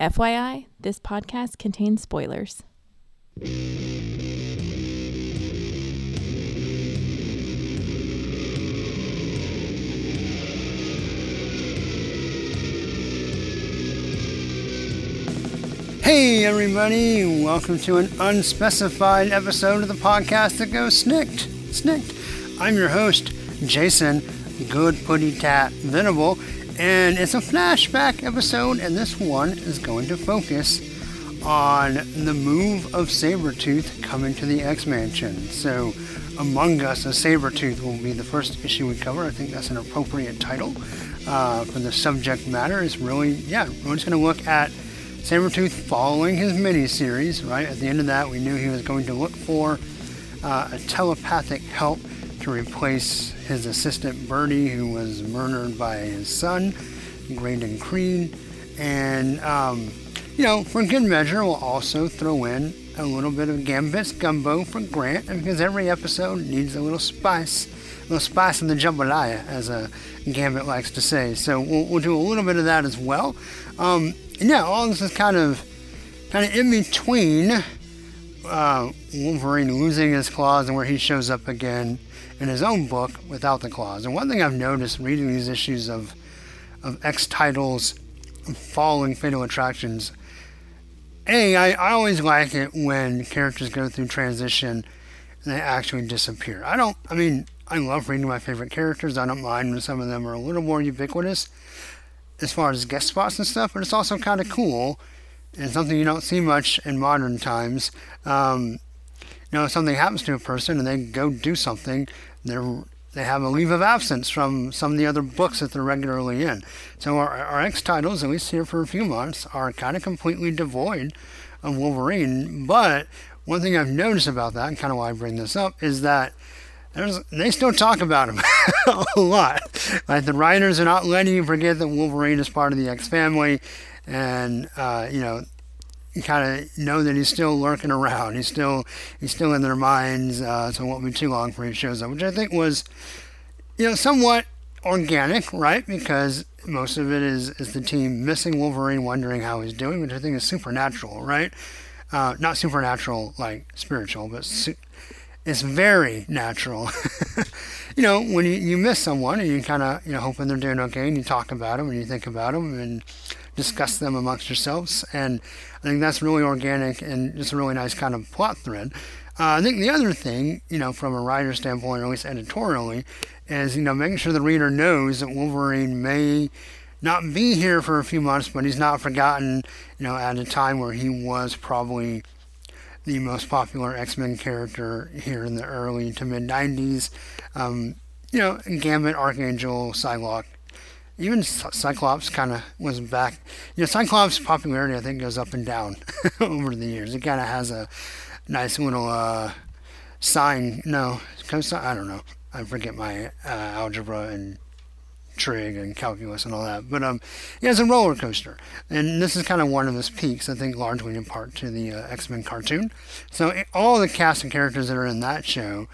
FYI, this podcast contains spoilers. Hey, everybody, welcome to an unspecified episode of the podcast that goes SNIKT. SNIKT. I'm your host, Jason Good Putty Tat Venable, and it's a flashback episode, and this one is going to focus on the move of Sabretooth coming to the X Mansion. So, Among Us, a Sabretooth will be the first issue we cover. I think that's an appropriate title uh, for the subject matter. It's really, yeah, we're just going to look at Sabretooth following his miniseries, right? At the end of that, we knew he was going to look for uh, a telepathic help to replace his assistant Birdie, who was murdered by his son, Graydon Creed. And, um, you know, for good measure, we'll also throw in a little bit of Gambit's gumbo for Grant, because every episode needs a little spice, a little spice in the jambalaya, as a Gambit likes to say. So we'll, we'll do a little bit of that as well. Um, yeah, all this is kind of kind of in between uh, Wolverine losing his claws and where he shows up again in his own book without the claws. And one thing I've noticed reading these issues of of X titles following Fatal Attractions, a I, I always like it when characters go through transition and they actually disappear. I don't. I mean, I love reading my favorite characters. I don't mind when some of them are a little more ubiquitous as far as guest spots and stuff, but it's also kind of cool and something you don't see much in modern times. Um, you know, if something happens to a person and they go do something, they're they have a leave of absence from some of the other books that they're regularly in. So our, our X titles, at least here for a few months, are kind of completely devoid of Wolverine. But one thing I've noticed about that, and kind of why I bring this up, is that there's, they still talk about him a lot. Like the writers are not letting you forget that Wolverine is part of the X family, and uh, you know, kind of know that he's still lurking around. He's still he's still in their minds. Uh, so it won't be too long before he shows up, which I think was, you know, somewhat organic, right? Because most of it is is the team missing Wolverine, wondering how he's doing, which I think is supernatural, right? Uh, not supernatural like spiritual, but su- it's very natural. you know, when you, you miss someone and you kind of, you know, hoping they're doing okay and you talk about them and you think about them and discuss them amongst yourselves. And I think that's really organic and just a really nice kind of plot thread. Uh, I think the other thing, you know, from a writer standpoint, or at least editorially, is, you know, making sure the reader knows that Wolverine may not be here for a few months, but he's not forgotten, you know, at a time where he was probably the most popular X Men character here in the early to mid 90s. Um, you know, Gambit, Archangel, Psylocke, even Cyclops kind of was back. You know, Cyclops' popularity I think goes up and down over the years. It kind of has a nice little uh, sine. No, I don't know. I forget my uh, algebra and trig and calculus and all that. But um, yeah, it's a roller coaster, and this is kind of one of his peaks. I think largely in part to the uh, X Men cartoon. So it, all the cast and characters that are in that show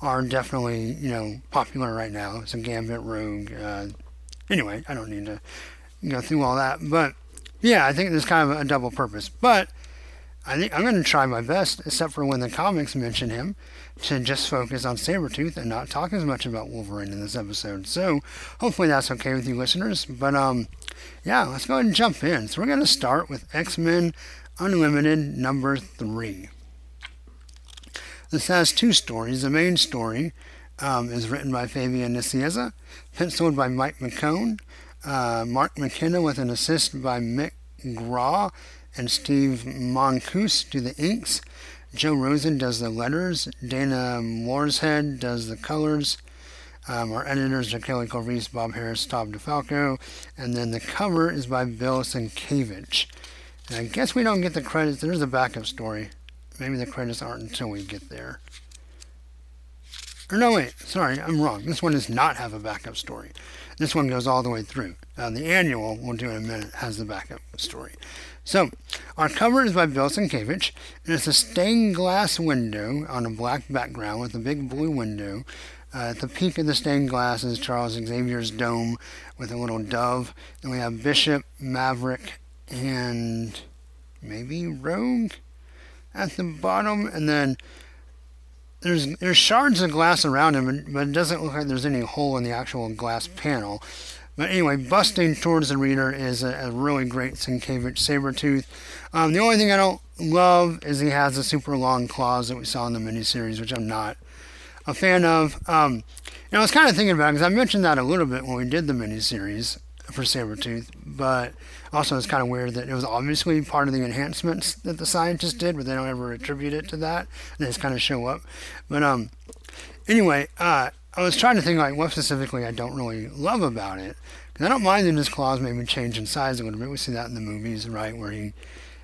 are definitely you know popular right now. So Gambit, Rogue. Uh, anyway, I don't need to go through all that, but yeah, I think there's kind of a double purpose. But I think I'm going to try my best, except for when the comics mention him, to just focus on Sabretooth and not talk as much about Wolverine in this episode. So hopefully that's okay with you listeners. But um, yeah, let's go ahead and jump in. So we're going to start with X Men Unlimited number three. This has two stories. The main story um, is written by Fabian Nicieza, penciled by Mike McKone, uh, Mark McKenna with an assist by Mick Graw, and Steve Moncuse do the inks. Joe Rosen does the letters. Dana Morshead does the colors. Um, our editors are Kelly Corvese, Bob Harras, Tom DeFalco, and then the cover is by Bill Sienkiewicz. And I guess we don't get the credits. There's a backup story. Maybe the credits aren't until we get there. Or no, wait, sorry, I'm wrong. This one does not have a backup story. This one goes all the way through. Uh, the annual, we'll do in a minute, has the backup story. So, our cover is by Bill Sienkiewicz, and it's a stained glass window on a black background with a big blue window. Uh, at the peak of the stained glass is Charles Xavier's dome with a little dove. And we have Bishop, Maverick, and maybe Rogue at the bottom, and then there's there's shards of glass around him, but it doesn't look like there's any hole in the actual glass panel. But anyway, busting towards the reader is a, a really great Sienkiewicz Sabretooth. Um, the only thing I don't love is he has the super long claws that we saw in the miniseries, which I'm not a fan of. Um, know, I was kind of thinking about it because I mentioned that a little bit when we did the miniseries for Sabretooth, but also it's kind of weird that it was obviously part of the enhancements that the scientists did, but they don't ever attribute it to that. They just kind of show up. But um, anyway, uh, I was trying to think like what specifically I don't really love about it. Because I don't mind that his claws maybe change in size a little bit. We see that in the movies, right, where he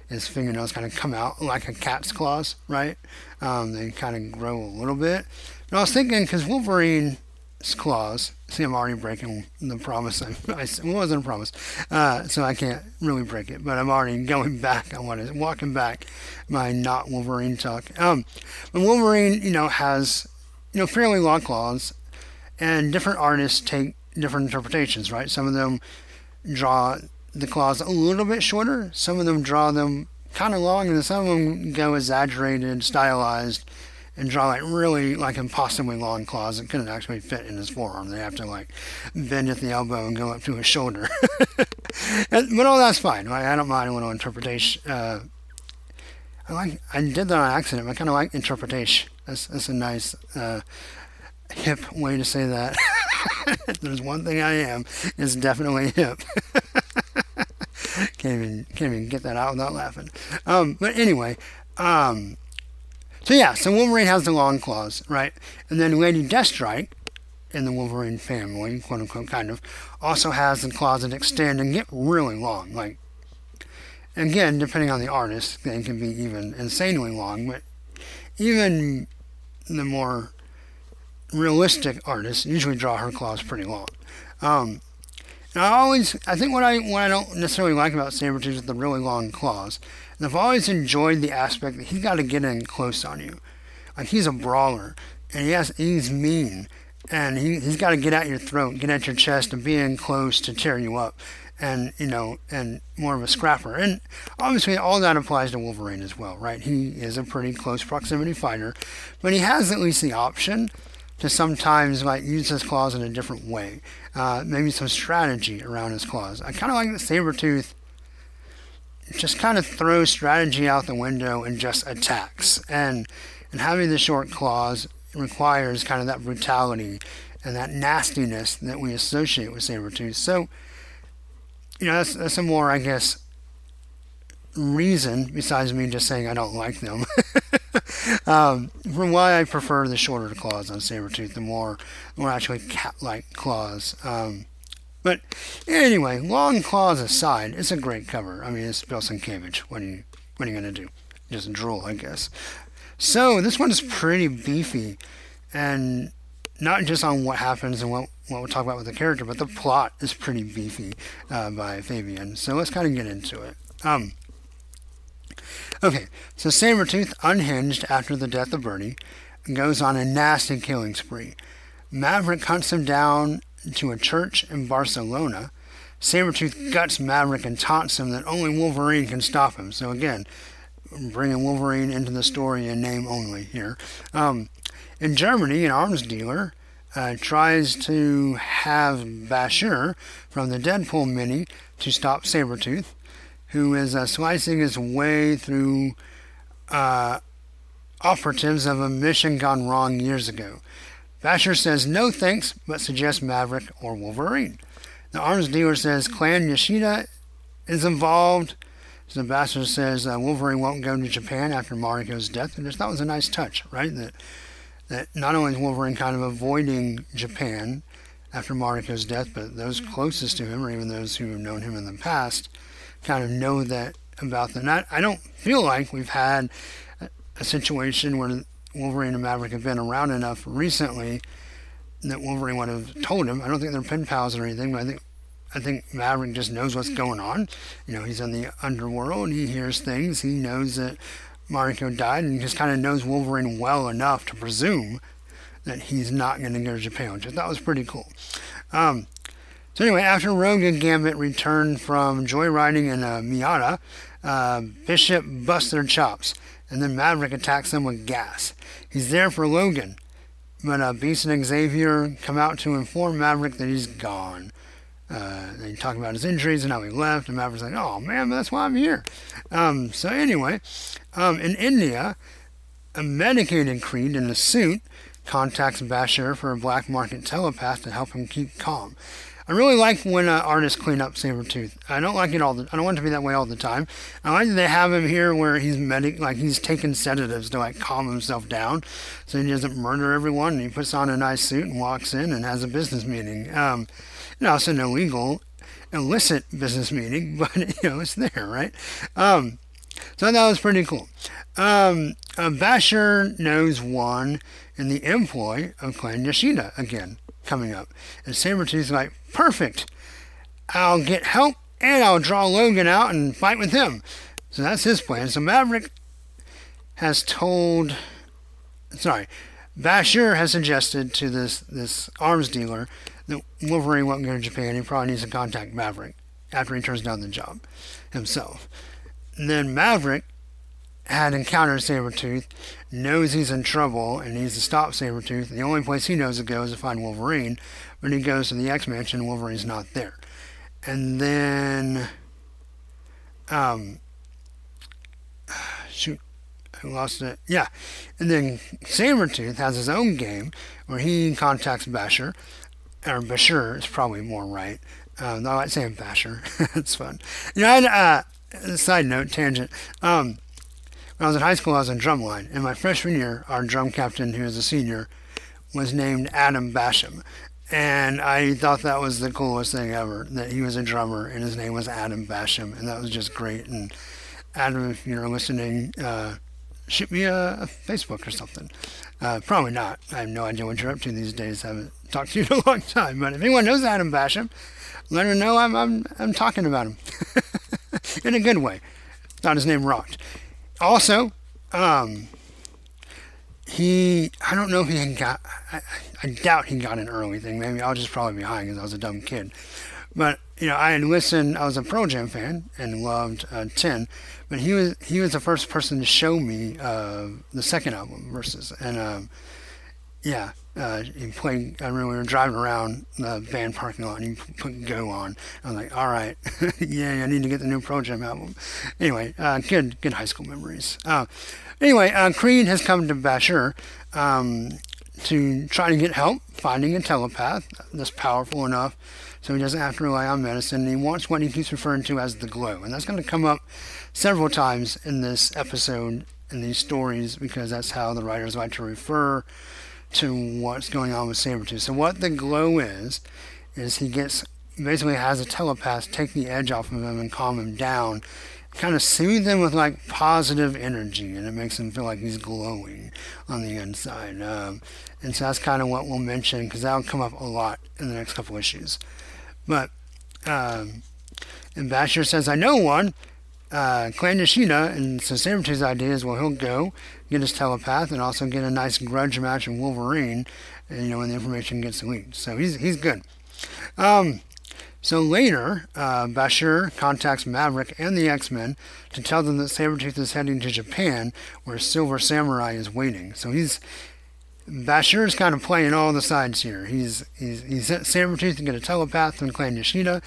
his fingernails kind of come out like a cat's claws, right? Um, they kind of grow a little bit. And I was thinking because Wolverine claws. See, I'm already breaking the promise. I, I it wasn't a promise, uh, so I can't really break it. But I'm already going back. I want to walking back my not Wolverine talk. Um, but Wolverine, you know, has you know fairly long claws, and different artists take different interpretations. Right? Some of them draw the claws a little bit shorter. Some of them draw them kind of long, and some of them go exaggerated, stylized and draw like really like impossibly long claws that couldn't actually fit in his forearm. They have to like bend at the elbow and go up to his shoulder. and, but all that's fine. Like, I don't mind a little interpretation. Uh, I like I did that on accident. I kind of like interpretation. That's that's a nice uh, hip way to say that. there's one thing I am, it's definitely hip. can't even can't even get that out without laughing. Um, but anyway, um, so yeah, so Wolverine has the long claws, right? And then Lady Deathstrike in the Wolverine family, quote unquote, kind of, also has the claws that extend and get really long. Like, again, depending on the artist, they can be even insanely long, but even the more realistic artists usually draw her claws pretty long. Um, and I always, I think what I what I don't necessarily like about Sabretooth is the really long claws. And I've always enjoyed the aspect that he's got to get in close on you. Like he's a brawler, and he he's mean, and he, he's got to get at your throat, get at your chest, and be in close to tear you up. And, you know, and more of a scrapper. And obviously, all that applies to Wolverine as well, right? He is a pretty close proximity fighter, but he has at least the option to sometimes like use his claws in a different way. Uh, maybe some strategy around his claws. I kind of like that Sabretooth just kind of throws strategy out the window and just attacks. And and having the short claws requires kind of that brutality and that nastiness that we associate with Sabretooth. So, you know, that's, that's a more, I guess, reason besides me just saying I don't like them. um, for why I prefer the shorter claws on Sabretooth, the more, more actually cat-like claws. Um, but anyway, long claws aside, it's a great cover. I mean, it's Bill Sienkiewicz. What are you what are you gonna do? Just drool, I guess. So this one is pretty beefy, and not just on what happens and what what we'll talk about with the character, but the plot is pretty beefy uh, by Fabian. So let's kind of get into it. Um, okay, so Sabretooth, unhinged after the death of Bernie, goes on a nasty killing spree. Maverick hunts him down to a church in Barcelona. Sabretooth guts Maverick and taunts him that only Wolverine can stop him. So again, bringing Wolverine into the story in name only here. Um, in Germany, an arms dealer uh, tries to have Bashir from the Deadpool mini to stop Sabretooth, who is uh, slicing his way through uh, operatives of a mission gone wrong years ago. Bashir says no thanks, but suggests Maverick or Wolverine. The arms dealer says Clan Yashida is involved. The Bashir says uh, Wolverine won't go to Japan after Mariko's death, and just thought was a nice touch, right? That that not only is Wolverine kind of avoiding Japan after Mariko's death, but those closest to him, or even those who have known him in the past, kind of know that about them. Not, I don't feel like we've had a situation where Wolverine and Maverick have been around enough recently that Wolverine would have told him. I don't think they're pen pals or anything, but I think I think Maverick just knows what's going on. You know, he's in the underworld. He hears things. He knows that Mariko died, and he just kind of knows Wolverine well enough to presume that he's not going to go to Japan, which I thought was pretty cool. Um, So anyway, after Rogue and Gambit return from joyriding in a Miata, uh, Bishop busts their chops, and then Maverick attacks them with gas. He's there for Logan, but uh, Beast and Xavier come out to inform Maverick that he's gone. Uh, they talk about his injuries and how he left, and Maverick's like, "Oh man, that's why I'm here." Um, so anyway, um, in India, a medicated Creed in a suit contacts Bashir for a black market telepath to help him keep calm. I really like when uh, artists clean up Sabretooth. I don't like it all the I don't want it to be that way all the time. I like that they have him here where he's medic like he's taking sedatives to like calm himself down so he doesn't murder everyone and he puts on a nice suit and walks in and has a business meeting. Um know, it's an illegal illicit business meeting, but you know, it's there, right? Um so that was pretty cool. Um, uh, Bashir knows one in the employ of Clan Yashida again coming up. And Sabretooth's like, perfect. I'll get help and I'll draw Logan out and fight with him. So that's his plan. So Maverick has told, sorry, Bashir has suggested to this, this arms dealer that Wolverine won't go to Japan. He probably needs to contact Maverick after he turns down the job himself. And then Maverick had encountered Sabretooth, knows he's in trouble and needs to stop Sabretooth. The only place he knows to go is to find Wolverine, but he goes to the X Mansion and Wolverine's not there. And then, um, shoot, I lost it. Yeah. And then Sabretooth has his own game where he contacts Bashir, or Bashir is probably more right. Um, I like saying Basher. it's fun. You know, uh, side note, tangent. Um, when I was in high school, I was in drumline. In my freshman year, our drum captain, who was a senior, was named Adam Basham. And I thought that was the coolest thing ever, that he was a drummer and his name was Adam Basham. And that was just great. And Adam, if you're listening, uh, shoot me a, a, Facebook or something. Uh, probably not. I have no idea what you're up to these days. I haven't talked to you in a long time. But if anyone knows Adam Basham, let her know I'm, I'm, I'm talking about him in a good way. Not his name rocked. Also, um, he, I don't know if he got, I, I, doubt he got an early thing. Maybe I was just probably behind because I was a dumb kid. But, you know, I had listened, I was a Pearl Jam fan and loved uh, 10, but he was, he was the first person to show me uh, the second album, Versus. And, um, yeah, uh, he played. I remember we were driving around the band parking lot, and you put "Go" on. I was like, "All right, yeah, I need to get the new Pearl Jam album." Anyway, uh, good, good high school memories. Uh, anyway, uh, Creed has come to Bashir um, to try to get help finding a telepath that's powerful enough so he doesn't have to rely on medicine. He wants what he keeps referring to as the glow, and that's going to come up several times in this episode in these stories because that's how the writers like to refer to what's going on with Sabretooth. So what the glow is, is he gets basically has a telepath take the edge off of him and calm him down, kind of soothe him with like positive energy, and it makes him feel like he's glowing on the inside. Um, and so that's kind of what we'll mention because that'll come up a lot in the next couple issues. But um, and Bashir says, "I know one." Uh, Clan Yashida, and so Sabretooth's idea is, well, he'll go get his telepath and also get a nice grudge match in Wolverine, you know, when the information gets leaked. So he's, he's good. Um, so later, uh, Bashir contacts Maverick and the X-Men to tell them that Sabretooth is heading to Japan, where Silver Samurai is waiting. So he's Bashir is kind of playing all the sides here. He's he's he's Sabretooth to get a telepath from Clan Yashida.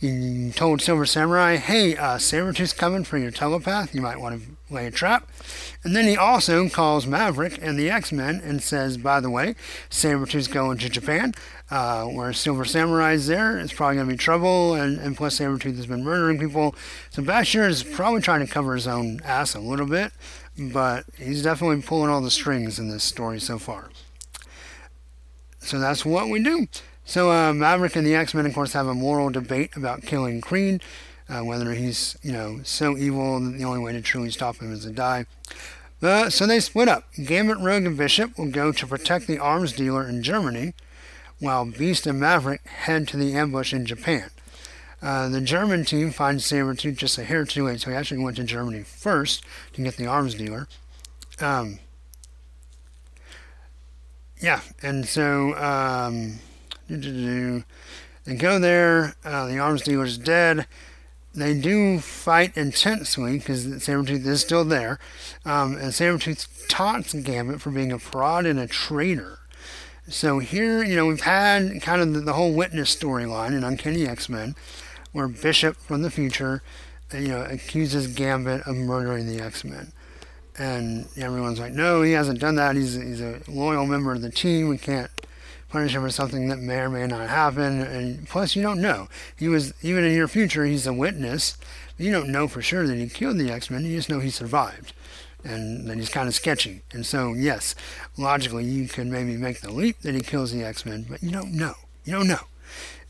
He told Silver Samurai, hey, uh, Sabretooth's coming for your telepath. You might want to lay a trap. And then he also calls Maverick and the X-Men and says, by the way, Sabretooth's going to Japan, uh, where Silver Samurai's there. It's probably going to be trouble, and, and plus Sabretooth has been murdering people. So Bashir is probably trying to cover his own ass a little bit, but he's definitely pulling all the strings in this story so far. So that's what we do. So uh, Maverick and the X-Men, of course, have a moral debate about killing Creed, uh, whether he's, you know, so evil that the only way to truly stop him is to die. Uh, so they split up. Gambit, Rogue, and Bishop will go to protect the arms dealer in Germany, while Beast and Maverick head to the ambush in Japan. Uh, the German team finds Sabretooth just a hair too late, so he actually went to Germany first to get the arms dealer. Um, yeah, and so um, they go there. Uh, the arms dealer is dead. They do fight intensely because Sabretooth is still there. Um, and Sabretooth taunts Gambit for being a fraud and a traitor. So here, you know, we've had kind of the, the whole witness storyline in Uncanny X-Men, where Bishop from the future, you know, accuses Gambit of murdering the X-Men. And everyone's like, no, he hasn't done that. He's, he's a loyal member of the team. We can't punish him for something that may or may not happen. And plus, you don't know. He was, even in your future, he's a witness. You don't know for sure that he killed the X-Men. You just know he survived and then he's kind of sketchy. And so, yes, logically, you could maybe make the leap that he kills the X Men, but you don't know. You don't know.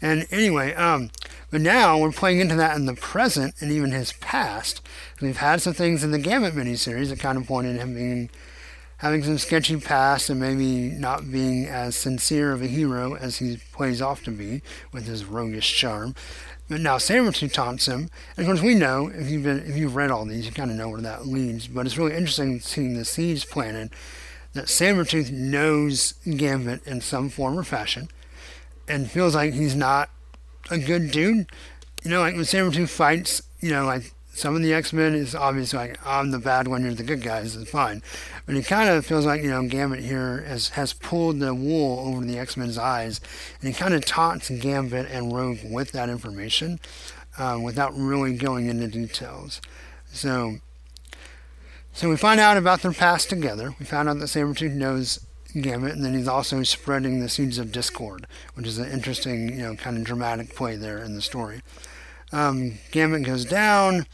And anyway, um, but now we're playing into that in the present and even his past. We've had some things in the Gambit miniseries that kind of pointed him being having some sketchy past and maybe not being as sincere of a hero as he plays off to be with his roguish charm. But now taunts him. And of course, we know, if you've, been, if you've read all these, you kind of know where that leads. But it's really interesting seeing the seeds planted that Sabretooth knows Gambit in some form or fashion and feels like he's not a good dude. You know, like when Sabretooth fights, you know, like some of the X Men is obviously like, I'm the bad one, you're the good guys, it's fine. But it kind of feels like, you know, Gambit here has, has pulled the wool over the X Men's eyes, and he kind of taunts Gambit and Rogue with that information uh, without really going into details. So, so we find out about their past together. We found out that Sabretooth knows Gambit, and then he's also spreading the seeds of discord, which is an interesting, you know, kind of dramatic play there in the story. Um, Gambit goes down.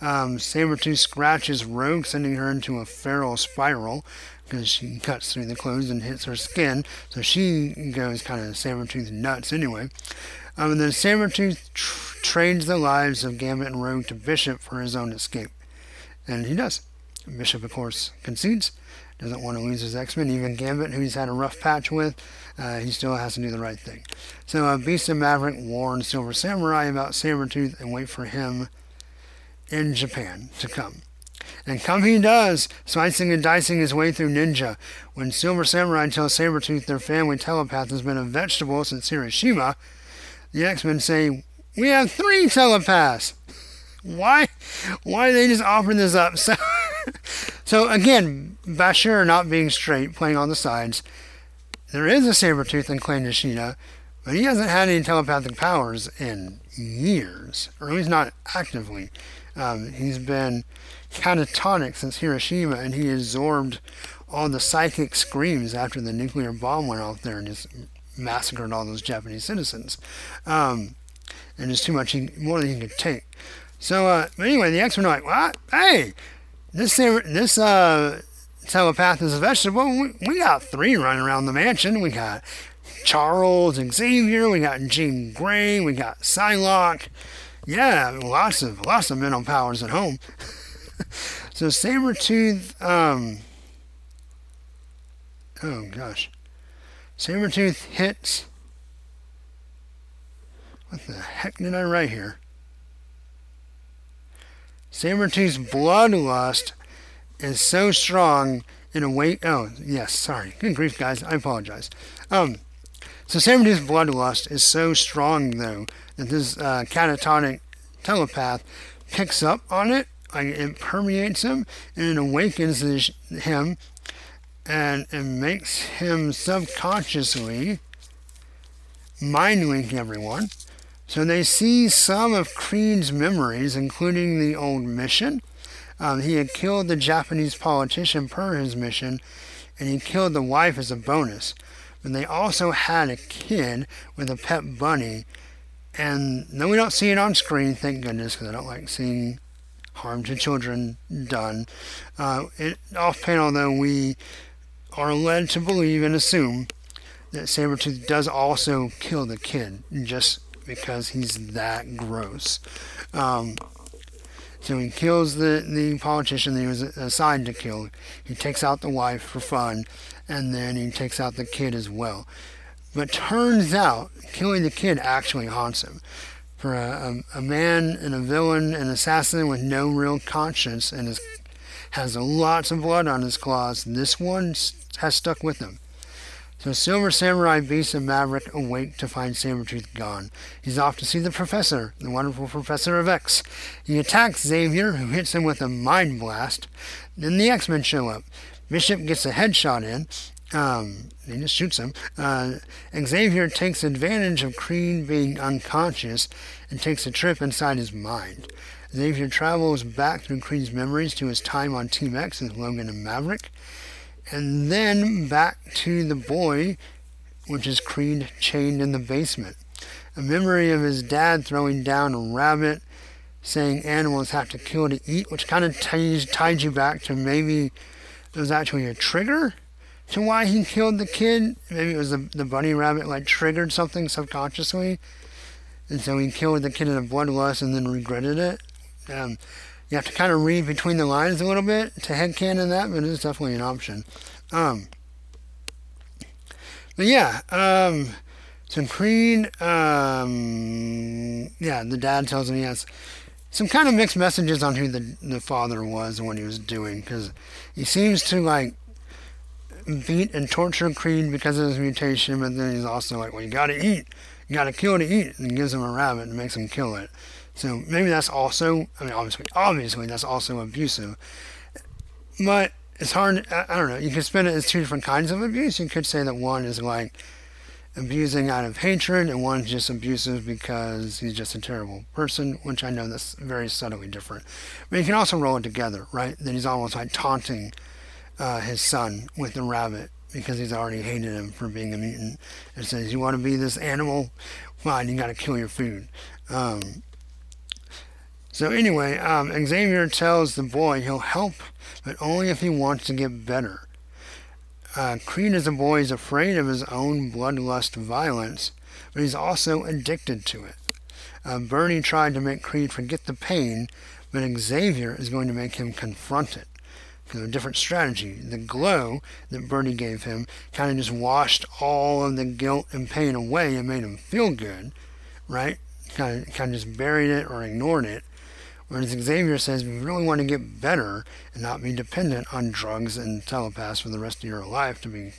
Um, Sabretooth scratches Rogue, sending her into a feral spiral because she cuts through the clothes and hits her skin. So she goes kind of Sabretooth nuts anyway. Um, and then Sabretooth tr- trades the lives of Gambit and Rogue to Bishop for his own escape. And he does. Bishop, of course, concedes doesn't want to lose his X-Men. Even Gambit, who he's had a rough patch with, uh, he still has to do the right thing. So uh, Beast and Maverick warn Silver Samurai about Sabretooth and wait for him in Japan to come. And come he does, slicing and dicing his way through Ninja. When Silver Samurai tells Sabretooth their family telepath has been a vegetable since Hiroshima, the X-Men say, We have three telepaths! Why? Why did they just offer this up? So so again, Bashir not being straight, playing on the sides. There is a Sabretooth in Clan Nashina, but he hasn't had any telepathic powers in years, or at least not actively. Um, he's been catatonic since Hiroshima, and he absorbed all the psychic screams after the nuclear bomb went off there and just massacred all those Japanese citizens. Um, and it's too much, he, more than he could take. So, uh, anyway, the X-Men are like, what? Hey, this this uh, telepath is a vegetable. We, we got three running around the mansion. We got Charles Xavier. We got Jean Grey. We got Psylocke. Yeah, lots of lots of mental powers at home. so Sabretooth, um, oh gosh, Sabretooth hits. What the heck did I write here? Sabretooth's bloodlust is so strong in a way. Oh, yes, sorry. Good grief, guys. I apologize. Um, so Sabretooth's bloodlust is so strong, though, that this uh, catatonic telepath picks up on it. Like it permeates him and it awakens him and it makes him subconsciously mind link everyone so they see some of Creed's memories, including the old mission. Um, he had killed the Japanese politician per his mission, and he killed the wife as a bonus. But they also had a kid with a pet bunny. And though we don't see it on screen, thank goodness, because I don't like seeing harm to children done. Uh, it, off panel, though, we are led to believe and assume that Sabretooth does also kill the kid, just because he's that gross. Um, so he kills the, the politician that he was assigned to kill. He takes out the wife for fun, and then he takes out the kid as well. But turns out, killing the kid actually haunts him. For a, a, a man and a villain, an assassin with no real conscience, and is, has lots of blood on his claws, this one has stuck with him. So Silver Samurai Beast and Maverick awake to find Sabretooth gone. He's off to see the professor, the wonderful professor of X. He attacks Xavier, who hits him with a mind blast. Then the X-Men show up. Bishop gets a headshot in. Um, he just shoots him. Uh, Xavier takes advantage of Creed being unconscious and takes a trip inside his mind. Xavier travels back through Creed's memories to his time on Team X with Logan and Maverick and then back to the boy, which is Creed chained in the basement. A memory of his dad throwing down a rabbit, saying animals have to kill to eat, which kind of ties, tied you back to maybe it was actually a trigger to why he killed the kid. Maybe it was the, the bunny rabbit like triggered something subconsciously. And so he killed the kid in a bloodlust and then regretted it. Um, you have to kind of read between the lines a little bit to headcanon that, but it's definitely an option. Um, but yeah, um, so Creed, um, yeah, the dad tells him he has some kind of mixed messages on who the, the father was and what he was doing, because he seems to like beat and torture Creed because of his mutation, but then he's also like, well, you gotta eat, you gotta kill to eat, and gives him a rabbit and makes him kill it. So maybe that's also, I mean, obviously, obviously that's also abusive. But it's hard, I, I don't know, you could spin it as two different kinds of abuse. You could say that one is like abusing out of hatred and one's just abusive because he's just a terrible person, which I know that's very subtly different. But you can also roll it together, right? That he's almost like taunting uh, his son with the rabbit because he's already hated him for being a mutant and says, You want to be this animal? Fine, you got to kill your food. Um, so anyway, um, Xavier tells the boy he'll help, but only if he wants to get better. Uh, Creed as a boy is afraid of his own bloodlust violence, but he's also addicted to it. Uh, Bernie tried to make Creed forget the pain, but Xavier is going to make him confront it. Because of a different strategy. The glow that Bernie gave him kind of just washed all of the guilt and pain away and made him feel good, right? Kind of, kind of just buried it or ignored it. Whereas Xavier says if you really want to get better and not be dependent on drugs and telepaths for the rest of your life to be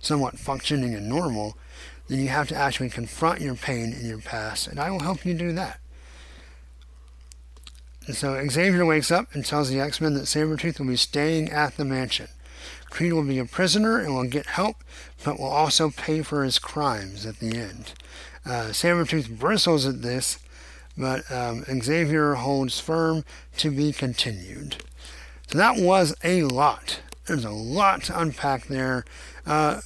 somewhat functioning and normal, then you have to actually confront your pain in your past, and I will help you do that. And so Xavier wakes up and tells the X-Men that Sabretooth will be staying at the mansion. Creed will be a prisoner and will get help, but will also pay for his crimes at the end. Uh, Sabretooth bristles at this but um, Xavier holds firm to be continued. So that was a lot. There's a lot to unpack there. Uh,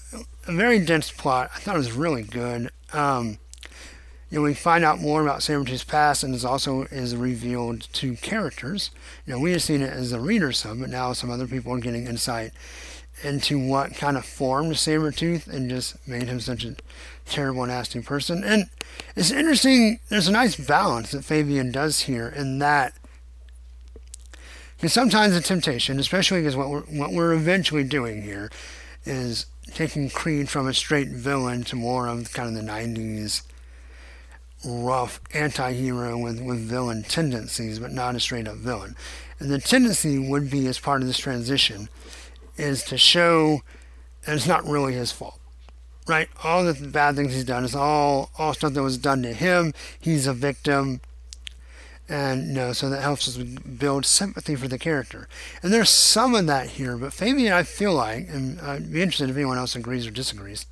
a very dense plot. I thought it was really good. Um, you know, we find out more about Sabretooth's past, and is also is revealed to characters. You know, we have seen it as a reader some, but now some other people are getting insight into what kind of formed Sabretooth and just made him such a terrible, nasty person. And it's interesting, there's a nice balance that Fabian does here in that because sometimes the temptation, especially because what we're, what we're eventually doing here, is taking Creed from a straight villain to more of kind of the 90s rough anti-hero with, with villain tendencies, but not a straight up villain. And the tendency would be as part of this transition is to show that it's not really his fault. Right? All the bad things he's done is all all stuff that was done to him. He's a victim. And you know, so that helps us build sympathy for the character. And there's some of that here, but Fabian, I feel like, and I'd be interested if anyone else agrees or disagrees.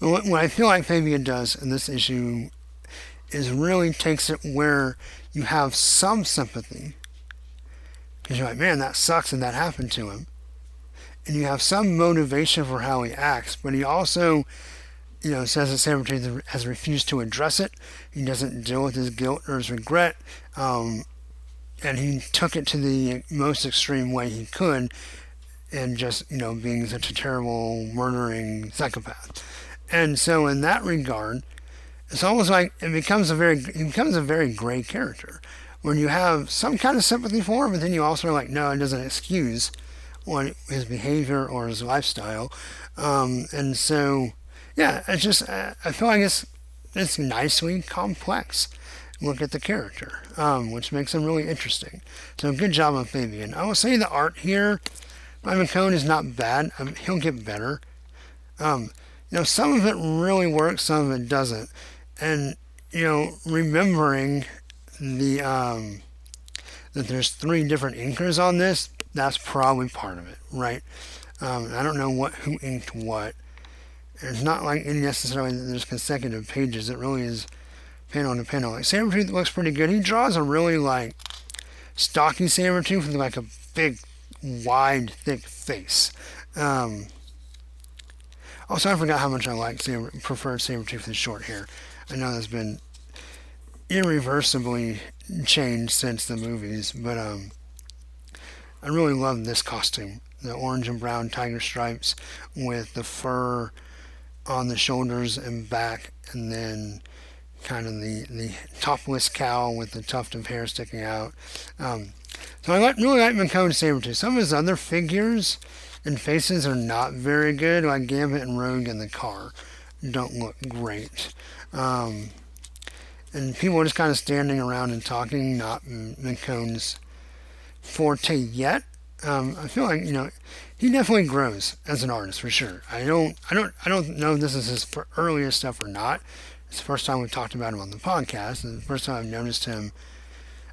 But what, what I feel like Fabian does in this issue is really takes it where you have some sympathy because you're like, man, that sucks and that happened to him. And you have some motivation for how he acts, but he also, you know, says that Sabretooth has refused to address it. He doesn't deal with his guilt or his regret. Um, and he took it to the most extreme way he could and just, you know, being such a terrible, murdering psychopath. And so in that regard, it's almost like it becomes a very it becomes a very gray character when you have some kind of sympathy for him, but then you also are like, no, it doesn't excuse what his behavior or his lifestyle. Um, and so, yeah, it's just, I feel like it's, it's nicely complex. Look at the character, um, which makes him really interesting. So good job on Fabian. I will say the art here, Ivan Cohen is not bad. I um, mean, he'll get better. Um, you know, some of it really works, some of it doesn't. And, you know, remembering the um, that there's three different inkers on this, that's probably part of it, right? Um, I don't know what who inked what. It's not like necessarily that there's consecutive pages. It really is panel to panel. Like Sabretooth looks pretty good. He draws a really like stocky Sabretooth with like a big, wide, thick face. Um, also, I forgot how much I like Saber, preferred Sabretooth with short hair. I know that's been irreversibly changed since the movies, but um, I really love this costume. The orange and brown tiger stripes with the fur on the shoulders and back, and then kind of the, the topless cowl with the tuft of hair sticking out. Um, so I like, really like McKone Sabretooth. Some of his other figures and faces are not very good, like Gambit and Rogue in the car don't look great. Um, and people are just kind of standing around and talking, not McKone's forte yet. Um, I feel like you know he definitely grows as an artist for sure. I don't, I don't, I don't know if this is his earliest stuff or not. It's the first time we've talked about him on the podcast, and the first time I've noticed him.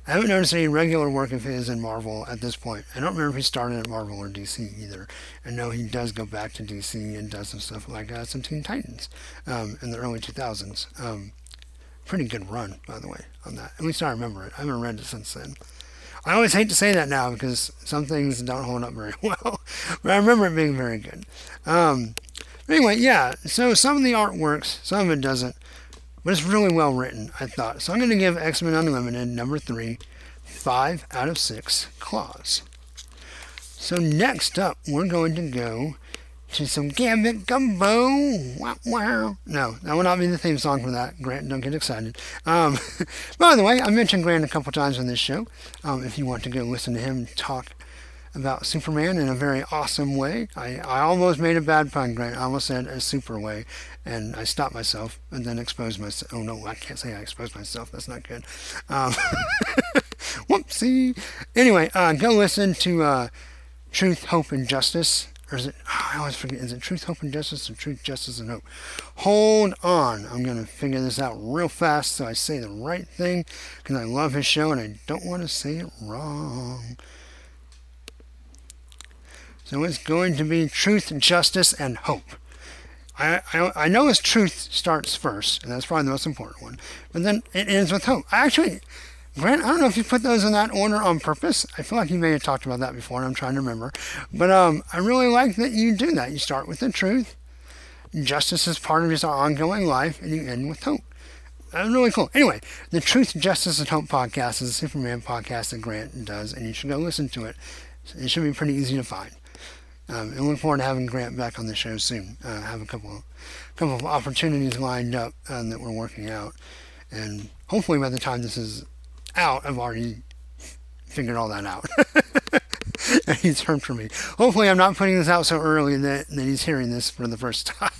I haven't noticed any regular work of his in Marvel at this point. I don't remember if he started at Marvel or DC either. I know he does go back to DC and does some stuff like uh, some Teen Titans um, in the early 2000s. Um, pretty good run, by the way, on that. At least I remember it. I haven't read it since then. I always hate to say that now because some things don't hold up very well, but I remember it being very good. Um, anyway, yeah, so some of the art works, some of it doesn't, but it's really well written, I thought. So I'm going to give X Men Unlimited number three, five out of six claws. So next up, we're going to go to some Gambit Gumbo. Wow, wow. No, that will not be the theme song for that. Grant, don't get excited. Um, by the way, I mentioned Grant a couple times on this show. Um, if you want to go listen to him talk about Superman in a very awesome way. I, I almost made a bad pun, Grant. I almost said a super way, and I stopped myself and then exposed myself. Oh no, I can't say I exposed myself. That's not good. Um, whoopsie. Anyway, uh, go listen to uh, Truth, Hope, and Justice or is it, oh, I always forget, is it truth, hope, and justice, or truth, justice, and hope? Hold on. I'm going to figure this out real fast so I say the right thing because I love his show and I don't want to say it wrong. So it's going to be truth, justice, and hope. I, I, I know his truth starts first, and that's probably the most important one. But then it ends with hope. Actually, Grant, I don't know if you put those in that order on purpose. I feel like you may have talked about that before, and I'm trying to remember. But um, I really like that you do that. You start with the truth, justice is part of his ongoing life, and you end with hope. That's really cool. Anyway, the Truth, Justice, and Hope podcast is a Superman podcast that Grant does, and you should go listen to it. It should be pretty easy to find. Um, and look forward to having Grant back on the show soon. Uh, have a couple, couple of opportunities lined up um, that we're working out, and hopefully by the time this is out, I've already figured all that out. and he's heard from me. Hopefully, I'm not putting this out so early that, that he's hearing this for the first time.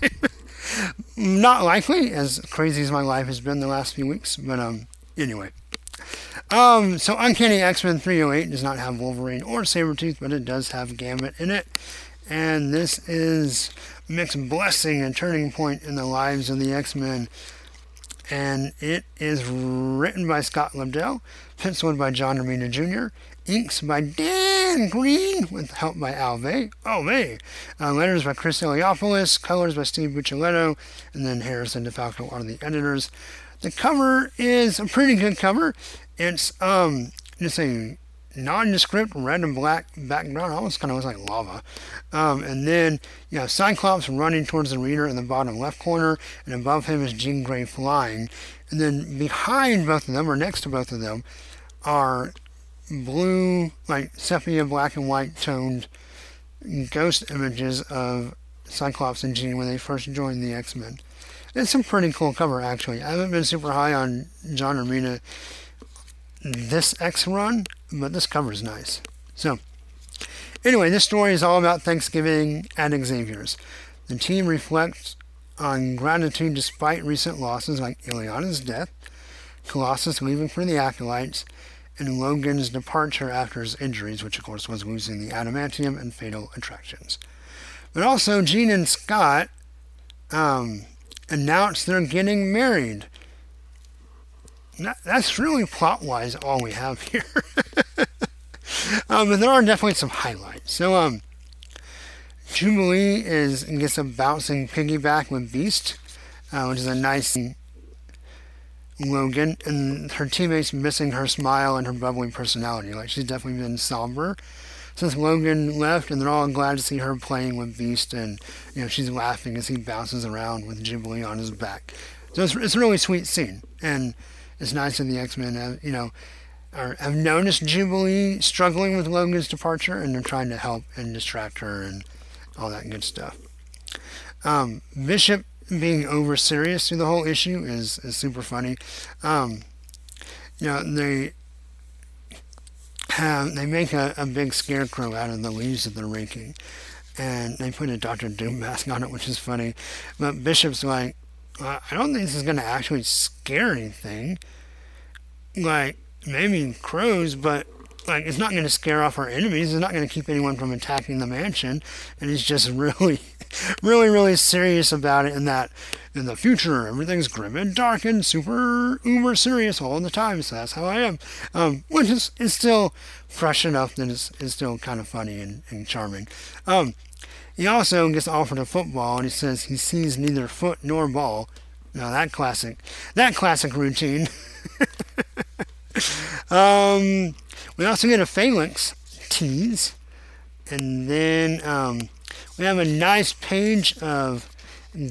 not likely, as crazy as my life has been the last few weeks, but um, anyway. Um, so Uncanny X-Men 308 does not have Wolverine or Sabretooth, but it does have Gambit in it. And this is Mick's blessing and turning point in the lives of the X-Men and it is written by Scott Lobdell, penciled by John Romita Jr., inks by Dan Green, with help by Al Vey. Oh! Uh, letters by Chris Eliopoulos, colors by Steve Buccellato, and then Harras and DeFalco are the editors. The cover is a pretty good cover. It's um, just a nondescript red and black background, almost kind of looks like lava. Um, and then you have Cyclops running towards the reader in the bottom left corner, and above him is Jean Grey flying. And then behind both of them, or next to both of them, are blue, like sepia black and white toned ghost images of Cyclops and Jean when they first joined the X Men. It's a pretty cool cover, actually. I haven't been super high on John Romita this X run, but this cover is nice. So, anyway, this story is all about Thanksgiving at Xavier's. The team reflects on gratitude despite recent losses like Illyana's death, Colossus leaving for the Acolytes, and Logan's departure after his injuries, which of course was losing the adamantium and fatal attractions. But also, Jean and Scott um, announce they're getting married. That, that's really plot wise all we have here. um, but there are definitely some highlights. So, um, Jubilee is gets a bouncing piggyback with Beast, uh, which is a nice Logan, and her teammates missing her smile and her bubbly personality. Like she's definitely been somber since Logan left, and they're all glad to see her playing with Beast, and you know she's laughing as he bounces around with Jubilee on his back. So it's, it's a really sweet scene, and it's nice that the X Men have you know are, have noticed Jubilee struggling with Logan's departure, and they're trying to help and distract her and all that good stuff. Um, Bishop being over serious through the whole issue is, is super funny. Um, you know, they have they make a, a big scarecrow out of the leaves that they're raking, and they put a Doctor Doom mask on it, which is funny. But Bishop's like, I don't think this is going to actually scare anything. Like maybe crows, but like it's not going to scare off our enemies. It's not going to keep anyone from attacking the mansion. And he's just really, really, really serious about it. And that in the future everything's grim and dark and super uber serious all the time. So that's how I am. Um, which is, is still fresh enough that it's, it's still kind of funny and, and charming. Um, he also gets offered a football and he says he sees neither foot nor ball. Now that classic, that classic routine. um, we also get a Phalanx tease. And then um, we have a nice page of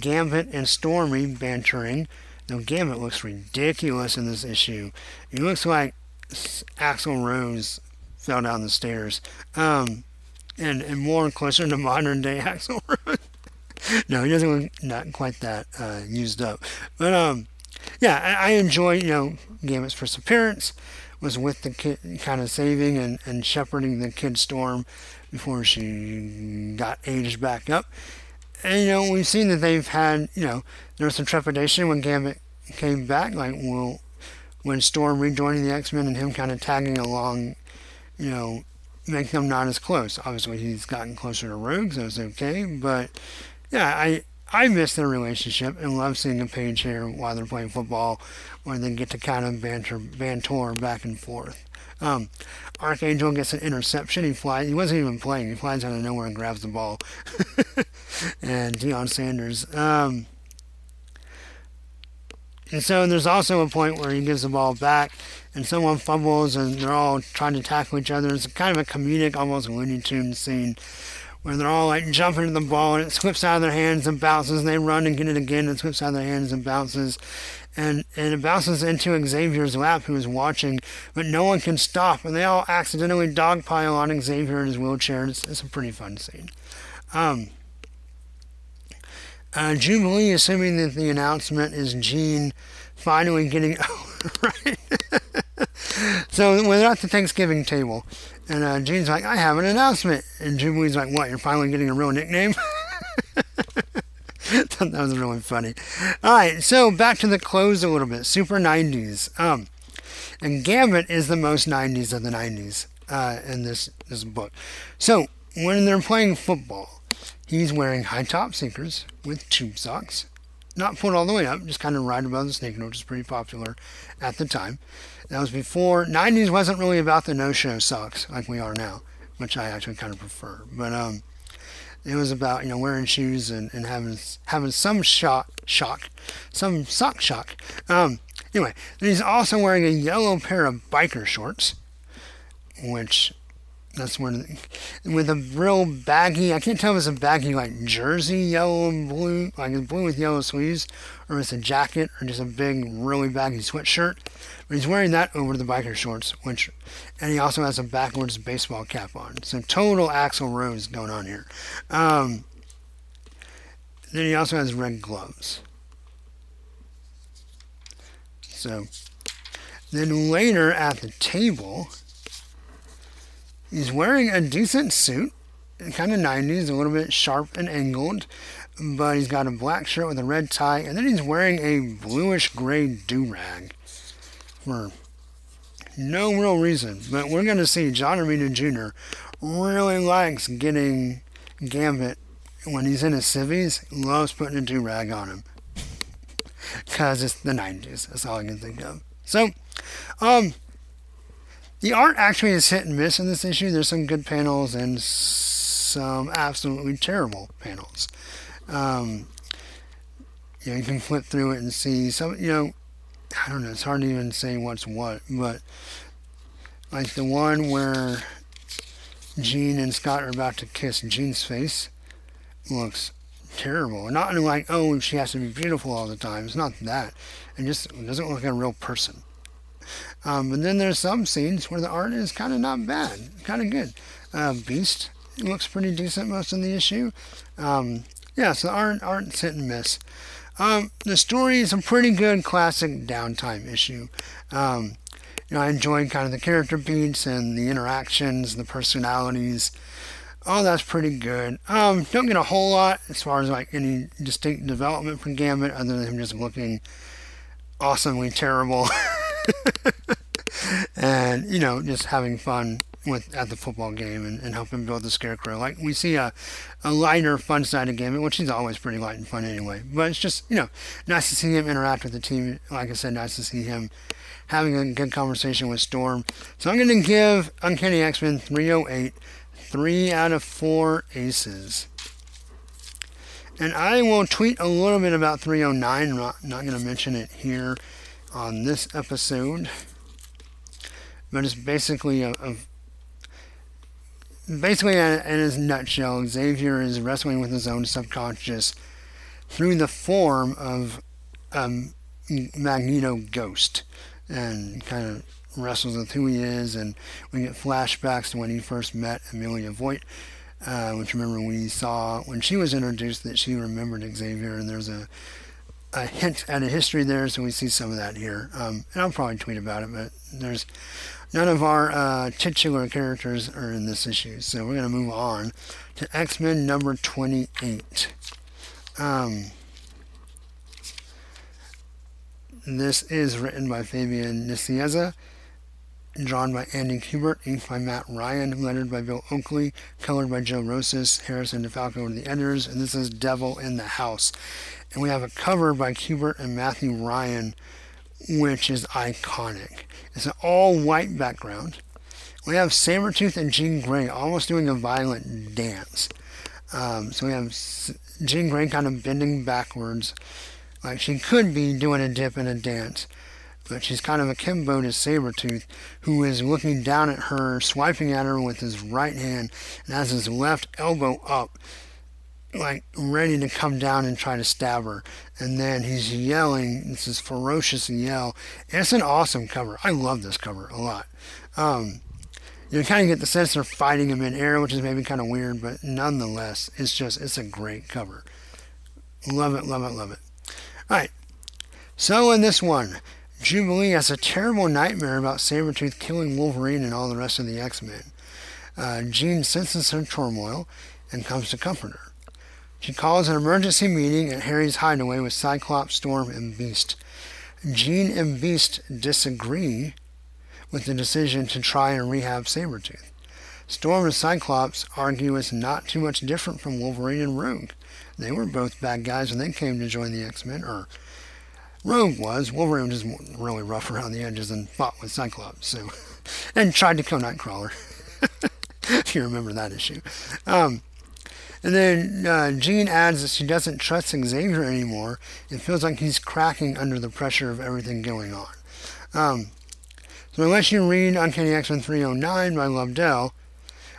Gambit and Stormy bantering. Now, Gambit looks ridiculous in this issue. He looks like Axl Rose fell down the stairs. Um, and, and more closer to modern day Axl Rose. no, he doesn't not quite that uh, used up. But um, yeah, I, I enjoy, you know, Gambit's first appearance was with the kid, kind of saving and, and shepherding the kid Storm before she got aged back up. And, you know, we've seen that they've had, you know, there was some trepidation when Gambit came back, like, well, when Storm rejoining the X Men and him kind of tagging along, you know, make them not as close. Obviously, he's gotten closer to Rogue, so it's okay. But yeah, I I miss their relationship and love seeing a page here while they're playing football where they get to kind of banter, banter back and forth. Um, Archangel gets an interception. He flies. He wasn't even playing. He flies out of nowhere and grabs the ball. and Deion Sanders. Um, and so there's also a point where he gives the ball back, and someone fumbles, and they're all trying to tackle each other. It's kind of a comedic, almost Looney Tunes scene where they're all like jumping to the ball and it slips out of their hands and bounces and they run and get it again and it slips out of their hands and bounces. And, and it bounces into Xavier's lap who is watching but no one can stop and they all accidentally dogpile on Xavier in his wheelchair. It's, it's a pretty fun scene. Um, uh, Jubilee assuming that the announcement is Jean finally getting oh, right so they're at the Thanksgiving table and uh, Jean's like, I have an announcement. And Jubilee's like, what, you're finally getting a real nickname? that was really funny. All right, so back to the clothes a little bit. Super 90s. Um, and Gambit is the most 90s of the 90s uh, in this, this book. So when they're playing football, he's wearing high top sneakers with tube socks. Not pulled all the way up, just kind of right above the sneaker, which is pretty popular at the time. That was before 90s wasn't really about the no-show socks like we are now, which I actually kind of prefer. But um, it was about you know wearing shoes and, and having having some shock shock, some sock shock. Um, anyway, he's also wearing a yellow pair of biker shorts, which that's when with a real baggy. I can't tell if it's a baggy like jersey, yellow and blue, like it's blue with yellow sleeves, or it's a jacket or just a big, really baggy sweatshirt. But he's wearing that over the biker shorts, which, and he also has a backwards baseball cap on. So total Axl Rose going on here. Um, then he also has red gloves. So then later at the table He's wearing a decent suit, kind of 90s, a little bit sharp and angled, but he's got a black shirt with a red tie, and then he's wearing a bluish gray do rag for no real reason. But we're going to see John Romita Jr. really likes getting Gambit when he's in his civvies, loves putting a do rag on him because it's the 90s. That's all I can think of. So, um, the art actually is hit and miss in this issue. There's some good panels and some absolutely terrible panels. Um, you know, you can flip through it and see some, you know, I don't know, it's hard to even say what's what, but like the one where Jean and Scott are about to kiss Jean's face looks terrible. Not like, oh, she has to be beautiful all the time. It's not that. It just doesn't look like a real person. Um, but then there's some scenes where the art is kind of not bad, kind of good. Uh, Beast looks pretty decent most of the issue. Um, yeah, so art art's hit and miss. Um, the story is a pretty good classic downtime issue. Um, you know, I enjoyed kind of the character beats and the interactions, the personalities. Oh, that's pretty good. Um, don't get a whole lot as far as like any distinct development from Gambit, other than him just looking awesomely terrible, and you know, just having fun with at the football game and, and helping build the scarecrow. Like we see a, a lighter, fun side of Gambit, which he's always pretty light and fun anyway. But it's just you know nice to see him interact with the team. Like I said, nice to see him having a good conversation with Storm. So I'm going to give Uncanny X Men 308 three out of four aces. And I will tweet a little bit about 309. I'm not, not going to mention it here on this episode. But it's basically a, a basically in his nutshell, Xavier is wrestling with his own subconscious through the form of Magneto ghost and kind of wrestles with who he is, and we get flashbacks to when he first met Amelia Voigt, uh, which remember we saw when she was introduced that she remembered Xavier, and there's a a hint at a history there, so we see some of that here. Um, and I'll probably tweet about it, but there's none of our uh, titular characters are in this issue, so we're going to move on to X Men number 28. Um, this is written by Fabian Nicieza drawn by Andy Kubert, inked by Matt Ryan, lettered by Bill Oakley, colored by Joe Rosas, Harras and DeFalco are the editors, and this is Devil in the House. And we have a cover by Kubert and Matthew Ryan, which is iconic. It's an all white background. We have Sabretooth and Jean Grey almost doing a violent dance. Um, so we have Jean Grey kind of bending backwards, like she could be doing a dip and a dance but she's kind of akimbo to Sabretooth, who is looking down at her, swiping at her with his right hand, and has his left elbow up, like ready to come down and try to stab her. And then he's yelling, this ferocious yell. It's an awesome cover. I love this cover a lot. Um, you kind of get the sense they're fighting him in air, which is maybe kind of weird, but nonetheless, it's just, it's a great cover. Love it, love it, love it. All right. So in this one, Jubilee has a terrible nightmare about Sabretooth killing Wolverine and all the rest of the X-Men. Uh, Jean senses her turmoil and comes to comfort her. She calls an emergency meeting at Harry's hideaway with Cyclops, Storm, and Beast. Jean and Beast disagree with the decision to try and rehab Sabretooth. Storm and Cyclops argue it's not too much different from Wolverine and Rogue. They were both bad guys when they came to join the X-Men, or Rogue was. Wolverine was just really rough around the edges and fought with Cyclops, so and tried to kill Nightcrawler. if you remember that issue. Um, and then uh, Jean adds that she doesn't trust Xavier anymore. It feels like he's cracking under the pressure of everything going on. Um, so unless you read Uncanny X-Men 309 by Lobdell,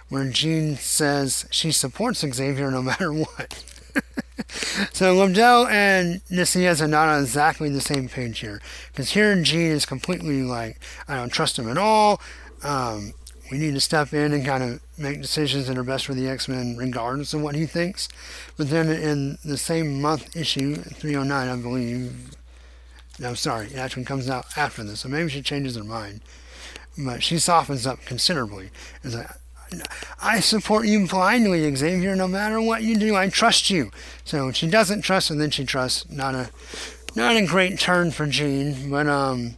where Jean says she supports Xavier no matter what. so Lobdell and Nicieza are not on exactly the same page here. Because here Jean is completely like, I don't trust him at all. Um, we need to step in and kind of make decisions that are best for the X-Men regardless of what he thinks. But then in the same month issue, 309, I believe, no, sorry, it actually comes out after this, so maybe she changes her mind. But she softens up considerably. It's like, I support you blindly, Xavier, no matter what you do. I trust you. So she doesn't trust, and then she trusts. Not a, not a great turn for Jean, but um,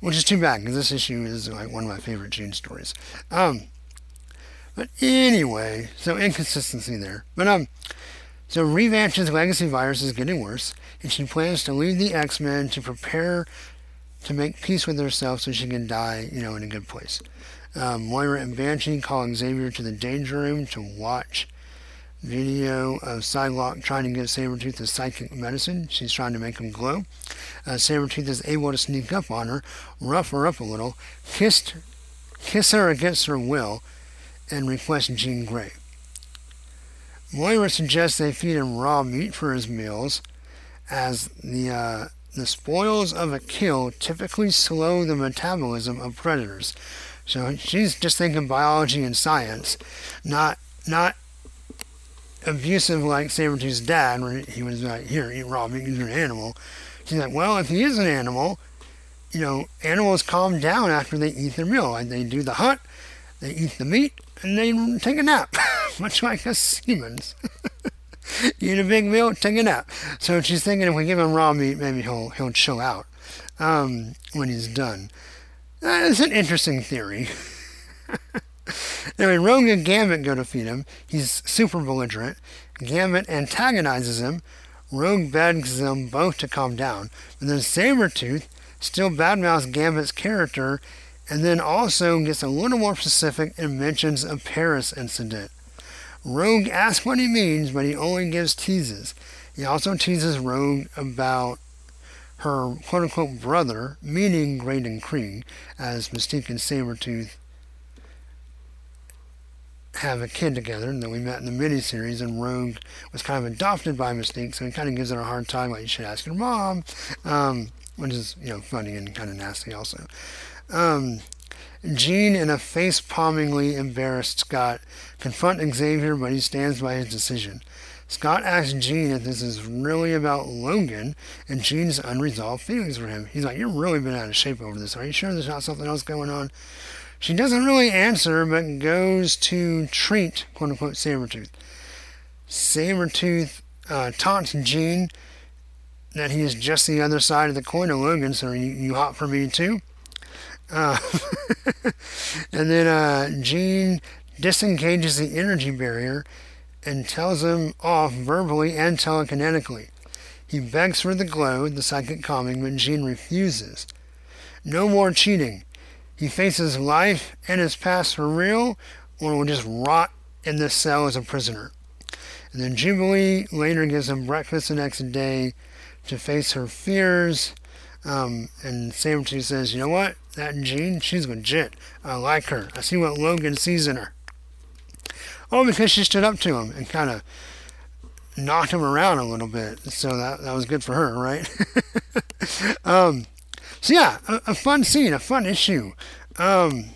which is too bad because this issue is like one of my favorite Jean stories. Um, But anyway, so inconsistency there. But um, so Revanche's legacy virus is getting worse, and she plans to leave the X-Men to prepare to make peace with herself so she can die, you know, in a good place. Um, Moira and Banshee call Xavier to the danger room to watch video of Psylocke trying to give Sabretooth a psychic medicine. She's trying to make him glow. Uh, Sabretooth is able to sneak up on her, rough her up a little, kissed, kiss her against her will, and request Jean Grey. Moira suggests they feed him raw meat for his meals, as the uh, the spoils of a kill typically slow the metabolism of predators. So she's just thinking biology and science, not not abusive like Sabretooth's dad, where he was like, here, eat raw meat, you're an animal. She's like, well, if he is an animal, you know, animals calm down after they eat their meal. Like they do the hunt, they eat the meat, and they take a nap, much like us humans. eat a big meal, take a nap. So she's thinking if we give him raw meat, maybe he'll he'll chill out um, when he's done. Uh, That's an interesting theory. anyway, Rogue and Gambit go to feed him. He's super belligerent. Gambit antagonizes him. Rogue begs them both to calm down. But then Sabretooth still badmouths Gambit's character and then also gets a little more specific and mentions a Paris incident. Rogue asks what he means, but he only gives teases. He also teases Rogue about her quote unquote brother, meaning Graydon Creed, as Mystique and Sabretooth have a kid together and that we met in the miniseries and Rogue was kind of adopted by Mystique, so he kind of gives her a hard time, like you should ask your mom, um, which is, you know, funny and kind of nasty also. Um, Jean and a face-palmingly embarrassed Scott confront Xavier, but he stands by his decision. Scott asks Jean if this is really about Logan and Jean's unresolved feelings for him. He's like, You've really been out of shape over this. Are you sure there's not something else going on? She doesn't really answer, but goes to treat, quote unquote, Sabretooth. Sabretooth uh, taunts Jean that he is just the other side of the coin of Logan, so you, you hot for me too? Uh, and then uh, Jean disengages the energy barrier and tells him off verbally and telekinetically. He begs for the glow, the psychic calming, but Jean refuses. No more cheating. He faces life and his past for real, or will just rot in this cell as a prisoner. And then Jubilee later gives him breakfast the next day to face her fears. Um, and Sabretooth says, You know what? That Jean, she's legit. I like her. I see what Logan sees in her. Oh, because she stood up to him and kind of knocked him around a little bit. So that, that was good for her, right? um, so yeah, a, a, fun scene, a fun issue. Um,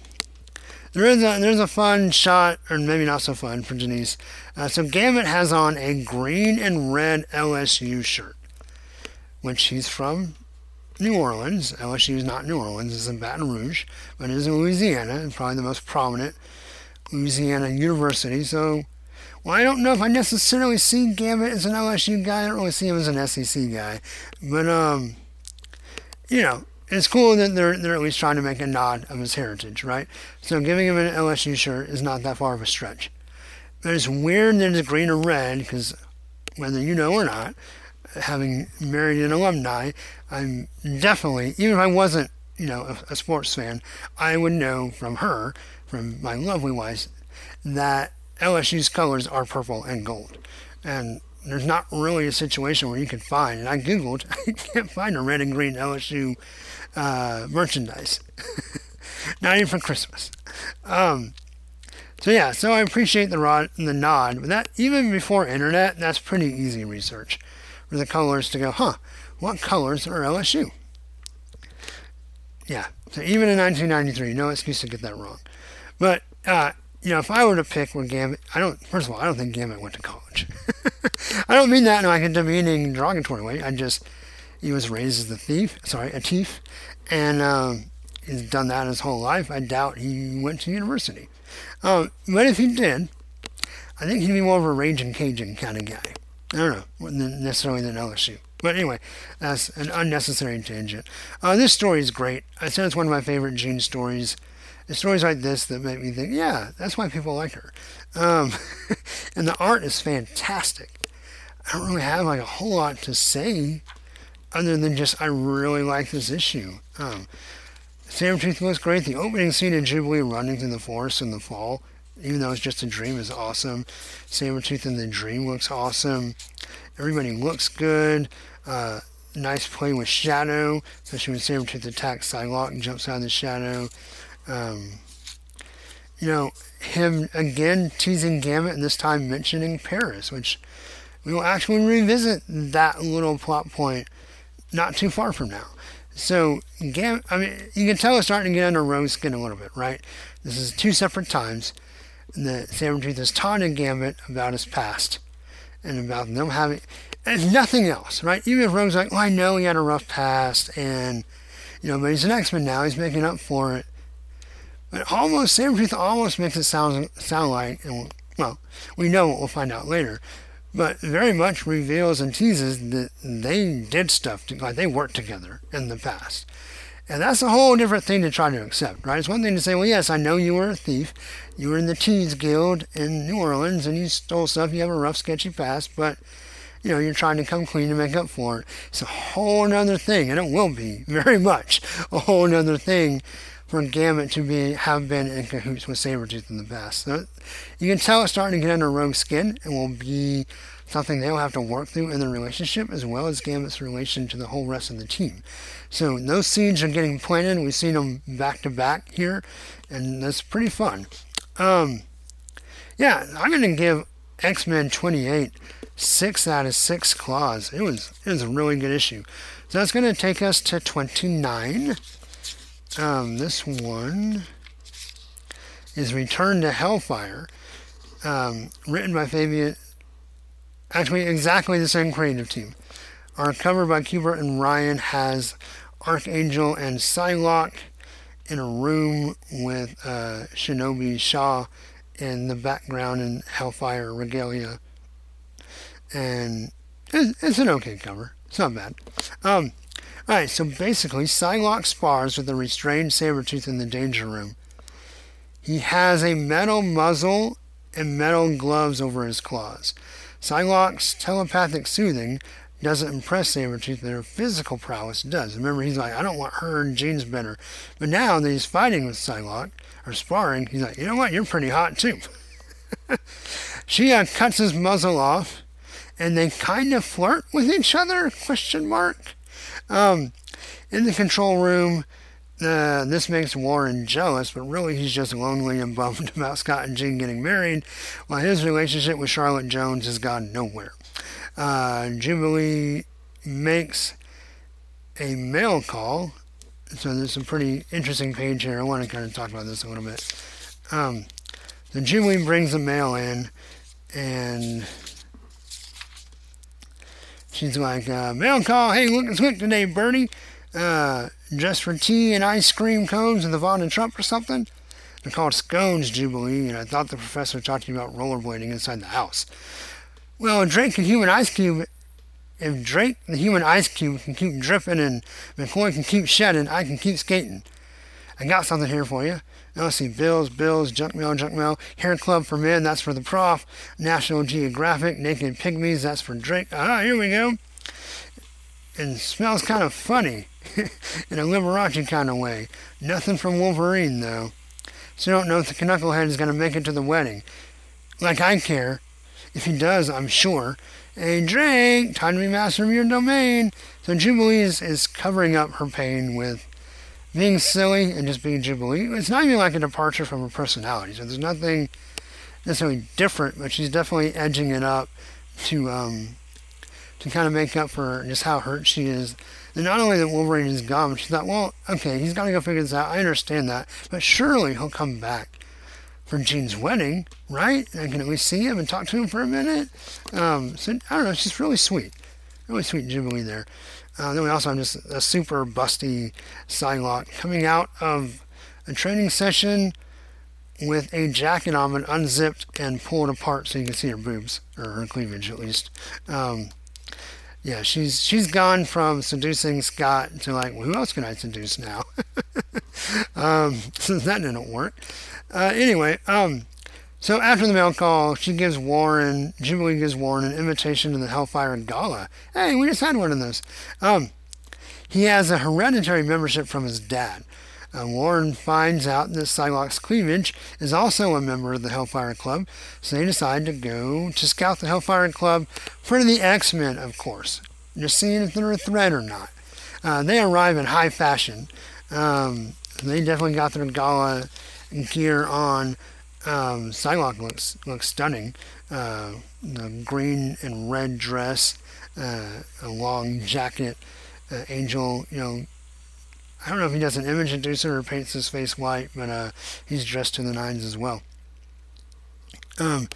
there is a there's a fun shot, or maybe not so fun for Denise. Uh, so Gambit has on a green and red LSU shirt, which he's from New Orleans. LSU is not New Orleans; it's in Baton Rouge, but it is in Louisiana, and probably the most prominent Louisiana University. So, well, I don't know if I necessarily see Gambit as an LSU guy. I don't really see him as an SEC guy, but um, you know, it's cool that they're they're at least trying to make a nod of his heritage, right? So giving him an LSU shirt is not that far of a stretch. But it's weird that it's green or red because whether you know or not, having married an alumni, I'm definitely even if I wasn't you know a, a sports fan, I would know from her from my lovely wife that LSU's colors are purple and gold. And there's not really a situation where you can find, and I googled, I can't find a red and green LSU uh, merchandise. not even for Christmas. Um, so yeah, so I appreciate the rod, the nod, but that even before internet, that's pretty easy research for the colors to go, huh? What colors are LSU? Yeah, so even in 1993, no excuse to get that wrong. But uh, you know, if I were to pick where Gambit, I don't. First of all, I don't think Gambit went to college. I don't mean that in like a demeaning, derogatory way. I just he was raised as a thief. Sorry, a thief, and um, he's done that his whole life. I doubt he went to university. Um, but if he did, I think he'd be more of a raging Cajun kind of guy. I don't know, necessarily than LSU. But anyway, that's an unnecessary tangent. Uh, this story is great. I said it's one of my favorite Jean stories It's stories like this that make me think, yeah, that's why people like her. Um, and the art is fantastic. I don't really have like a whole lot to say other than just I really like this issue. Um, Sabretooth looks great. The opening scene in Jubilee running through the forest in the fall, even though it's just a dream, is awesome. Sabretooth in the dream looks awesome. Everybody looks good. Uh, nice play with shadow, especially when Sabretooth attacks Psylocke and jumps out of the shadow. Um, you know, him again teasing Gambit and this time mentioning Paris, which we will actually revisit that little plot point not too far from now. So, Gam- I mean, you can tell it's starting to get under Rogue's skin a little bit, right? This is two separate times that Sabretooth has taunted Gambit about his past and about them having, and nothing else, right? Even if Rogue's like, well, I know he had a rough past and, you know, but he's an X-Men now, he's making up for it. But almost, Sabretooth almost makes it sound, sound like, and well, we know what we'll find out later, but very much reveals and teases that they did stuff, to, like they worked together in the past. And that's a whole different thing to try to accept, right? It's one thing to say, well, yes, I know you were a thief. You were in the Thieves Guild in New Orleans and you stole stuff. You have a rough, sketchy past, but, you know, you're trying to come clean and make up for it. It's a whole other thing, and it will be very much a whole other thing for Gambit to be have been in cahoots with Sabretooth in the past. So you can tell it's starting to get under Rogue's skin and will be something they'll have to work through in their relationship as well as Gambit's relation to the whole rest of the team. So those seeds are getting planted. We've seen them back to back here, and that's pretty fun. Um, yeah, I'm going to give X Men 28 six out of six claws. It was it was a really good issue. So that's going to take us to 29. Um, this one is Return to Hellfire, um, written by Fabian. Actually, exactly the same creative team. Our cover by Kubert and Ryan has Archangel and Psylocke in a room with uh, Shinobi Shaw in the background in Hellfire regalia. And it's, it's an okay cover. It's not bad. Um, Alright, so basically, Psylocke spars with a restrained Sabretooth in the danger room. He has a metal muzzle and metal gloves over his claws. Psylocke's telepathic soothing doesn't impress Sabretooth, their physical prowess does. Remember, he's like, I don't want her and Jean's better. But now that he's fighting with Psylocke, or sparring, he's like, you know what, you're pretty hot too. she uh, cuts his muzzle off, and they kind of flirt with each other, question mark. Um, in the control room, uh, this makes Warren jealous, but really he's just lonely and bummed about Scott and Jean getting married, while his relationship with Charlotte Jones has gone nowhere. Uh, Jubilee makes a mail call. So there's some pretty interesting page here. I want to kind of talk about this a little bit. Um, so Jubilee brings the mail in, and She's like, uh, mail call. Hey, looking slick today, Birdie. Uh, just for tea and ice cream cones and the Von and Trump or something? They're called scones, Jubilee, and I thought the professor was talking about rollerblading inside the house. Well, Drake, the human ice cube, if Drake, the human ice cube, can keep dripping and McCoy can keep shedding, I can keep skating. I got something here for you. Now let's see, bills, bills, junk mail, junk mail. Hair Club for Men, that's for the prof. National Geographic, Naked Pygmies, that's for Drake. Ah, here we go. And smells kind of funny in a Liberace kind of way. Nothing from Wolverine, though. So I don't know if the Knucklehead is going to make it to the wedding. Like I care. If he does, I'm sure. Hey, Drake, time to be master of your domain. So Jubilee is, is covering up her pain with being silly and just being Jubilee. It's not even like a departure from her personality. So there's nothing necessarily different, but she's definitely edging it up to um, to kind of make up for just how hurt she is. And not only that Wolverine is gone, but she thought, well, okay, he's got to go figure this out. I understand that, but surely he'll come back for Jean's wedding, right? I can at least see him and talk to him for a minute. Um, so I don't know. Just really sweet, really sweet Jubilee there. Uh, then we also have just a super busty Psylocke coming out of a training session with a jacket on but unzipped and pulled apart so you can see her boobs, or her cleavage at least. Um, yeah, she's she's gone from seducing Scott to like, well, who else can I seduce now? um, so that didn't work. Uh, anyway, um, so after the mail call, she gives Warren, Jubilee gives Warren an invitation to the Hellfire Gala. Hey, we just had one of those. Um, he has a hereditary membership from his dad. Uh, Warren finds out that Psylocke's Cleavage is also a member of the Hellfire Club, so they decide to go to scout the Hellfire Club for the X-Men, of course, just seeing if they're a threat or not. Uh, they arrive in high fashion. Um, they definitely got their gala gear on, um, Psylocke looks looks stunning. Uh, the green and red dress, uh, a long jacket. Uh, Angel, you know, I don't know if he does an image inducer or paints his face white, but uh, he's dressed to the nines as well. Um,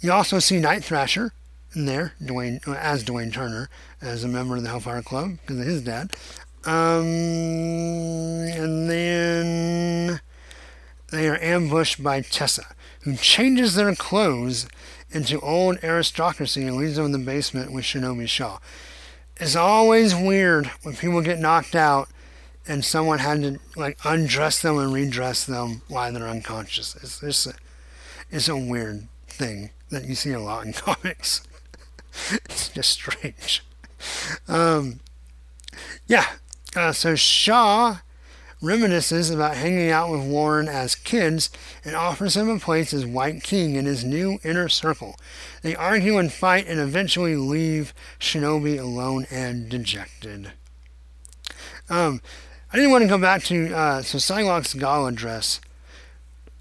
you also see Night Thrasher in there, Dwayne as Dwayne Turner, as a member of the Hellfire Club because of his dad. Um, and then they are ambushed by Tessa, who changes their clothes into old aristocracy and leaves them in the basement with Shinobi Shaw. It's always weird when people get knocked out and someone had to like undress them and redress them while they're unconscious. It's just a, it's a weird thing that you see a lot in comics. it's just strange. Um, yeah. Uh, so Shaw reminisces about hanging out with Warren as kids and offers him a place as White King in his new inner circle. They argue and fight and eventually leave Shinobi alone and dejected. Um, I didn't want to go back to uh, so Psylocke's gala dress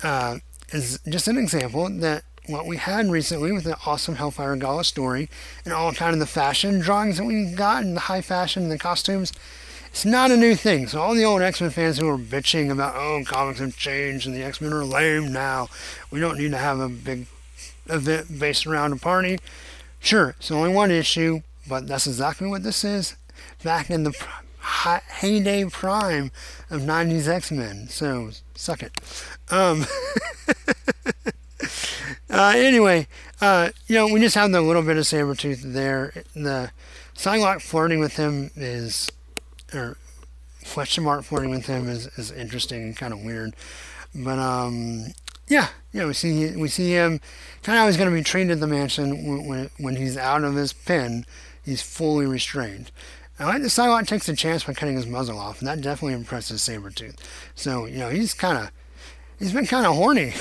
uh, is just an example that what we had recently with the awesome Hellfire Gala story and all kind of the fashion drawings that we got and the high fashion and the costumes it's not a new thing. So all the old X-Men fans who are bitching about, oh, comics have changed and the X-Men are lame now. We don't need to have a big event based around a party. Sure, it's only one issue, but that's exactly what this is. Back in the heyday prime of 90s X-Men. So, suck it. Um, uh, anyway, uh, you know, we just have the little bit of Sabretooth there. The Psylocke flirting with him is or question mark flirting with him is, is interesting and kind of weird. But um, yeah, yeah, we see we see him kind of how he's going to be treated at the mansion when, when, he's out of his pen. He's fully restrained. I like the Psylocke takes a chance by cutting his muzzle off, and that definitely impresses Sabretooth. So, you know, he's kind of he's been kind of horny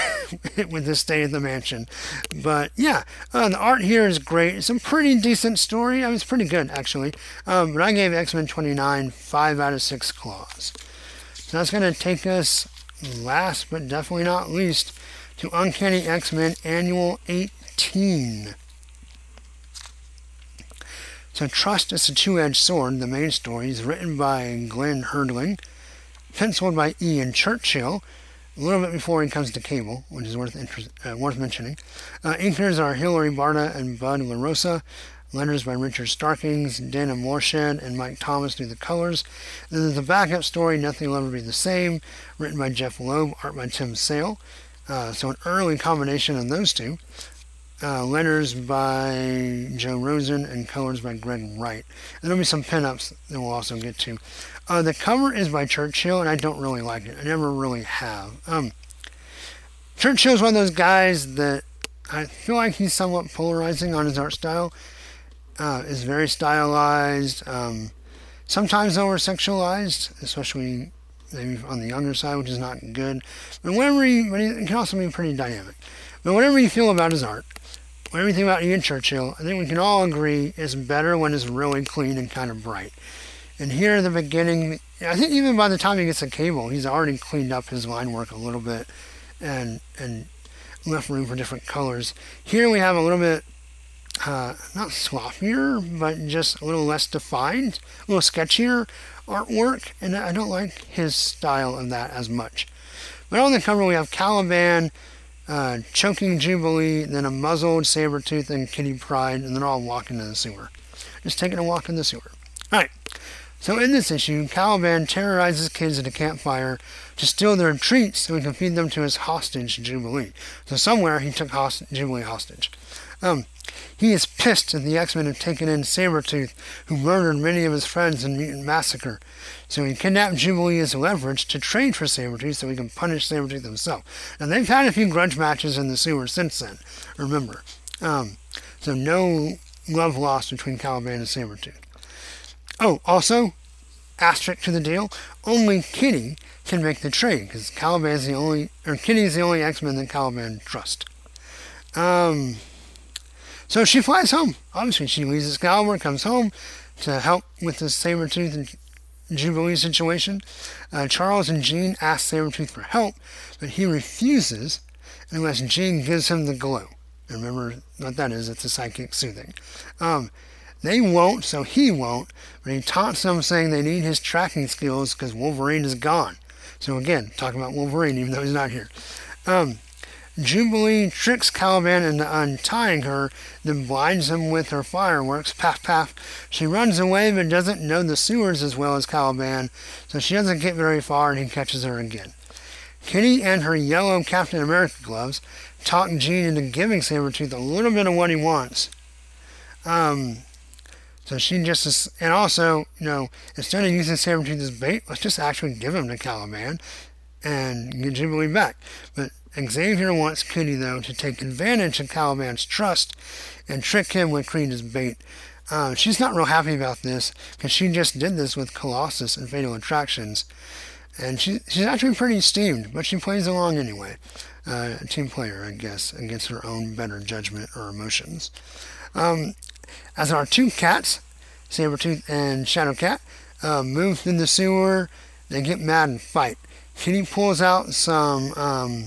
with this stay at the mansion. But yeah, uh, the art here is great. It's a pretty decent story. I mean, it's pretty good, actually. Um, but I gave X Men 29 5 out of 6 claws. So that's going to take us last but definitely not least to Uncanny X Men Annual 18. So Trust is a two-edged sword. The main story is written by Glenn Herdling, penciled by Ian Churchill, a little bit before he comes to Cable, which is worth interest, uh, worth mentioning. Uh, inkers are Hilary Barta and Bud LaRosa. Letters by Richard Starkings, Dana Moreshead, and Mike Thomas do the colors. then there's the backup story, Nothing Will Ever Be the Same, written by Jeph Loeb, art by Tim Sale. Uh, so an early combination of those two. Uh, letters by Joe Rosen and colors by Greg Wright. And there'll be some pinups that we'll also get to. Uh, the cover is by Churchill, and I don't really like it. I never really have. Um, Churchill's one of those guys that I feel like he's somewhat polarizing on his art style. Uh, is very stylized, um, sometimes over sexualized, especially maybe on the younger side, which is not good. But whatever he, but he can also be pretty dynamic. But whatever you feel about his art, whatever you think about Ian Churchill, I think we can all agree is better when it's really clean and kind of bright. And here in the beginning, I think even by the time he gets a cable, he's already cleaned up his line work a little bit and and left room for different colors. Here we have a little bit uh, not sloppier, but just a little less defined, a little sketchier artwork, and I don't like his style of that as much. But on the cover we have Caliban, uh, choking Jubilee, then a muzzled Sabretooth and Kitty Pryde, and they're all walking in the sewer. Just taking a walk in the sewer. Alright, So in this issue, Caliban terrorizes kids at a campfire to steal their treats so he can feed them to his hostage, Jubilee. So somewhere he took host- Jubilee hostage. Um, he is pissed that the X-Men have taken in Sabretooth, who murdered many of his friends in Mutant Massacre. So he kidnapped Jubilee as leverage to trade for Sabretooth so he can punish Sabretooth himself. And they've had a few grudge matches in the sewer since then, remember. Um, so no love lost between Caliban and Sabretooth. Oh, also, asterisk to the deal, only Kitty can make the trade, because Caliban is the only, or Kitty is the only X-Men that Caliban trusts. Um, so she flies home. Obviously, she leaves Excalibur, comes home to help with the Sabretooth and Jubilee situation. Uh, Charles and Jean ask Sabretooth for help, but he refuses unless Jean gives him the glow. Remember what that is, it's a psychic soothing. Um, they won't, so he won't, but he taunts them saying they need his tracking skills because Wolverine is gone. So again, talking about Wolverine even though he's not here. Um, Jubilee tricks Caliban into untying her, then blinds him with her fireworks. Paff, paff. She runs away but doesn't know the sewers as well as Caliban, so she doesn't get very far and he catches her again. Kitty and her yellow Captain America gloves talk Jean into giving Sabretooth a little bit of what he wants. Um, so she just, is, and also, you know, instead of using Sabretooth as bait, let's just actually give him to Caliban and get Jubilee back. But Xavier wants Kitty, though, to take advantage of Caliban's trust and trick him with Creed bait. Uh, she's not real happy about this because she just did this with Colossus and Fatal Attractions. And she, she's actually pretty steamed, but she plays along anyway. Uh, a team player, I guess, against her own better judgment or emotions. Um, as our two cats, Sabretooth and Shadowcat, uh, move through the sewer, they get mad and fight. Kitty pulls out some um,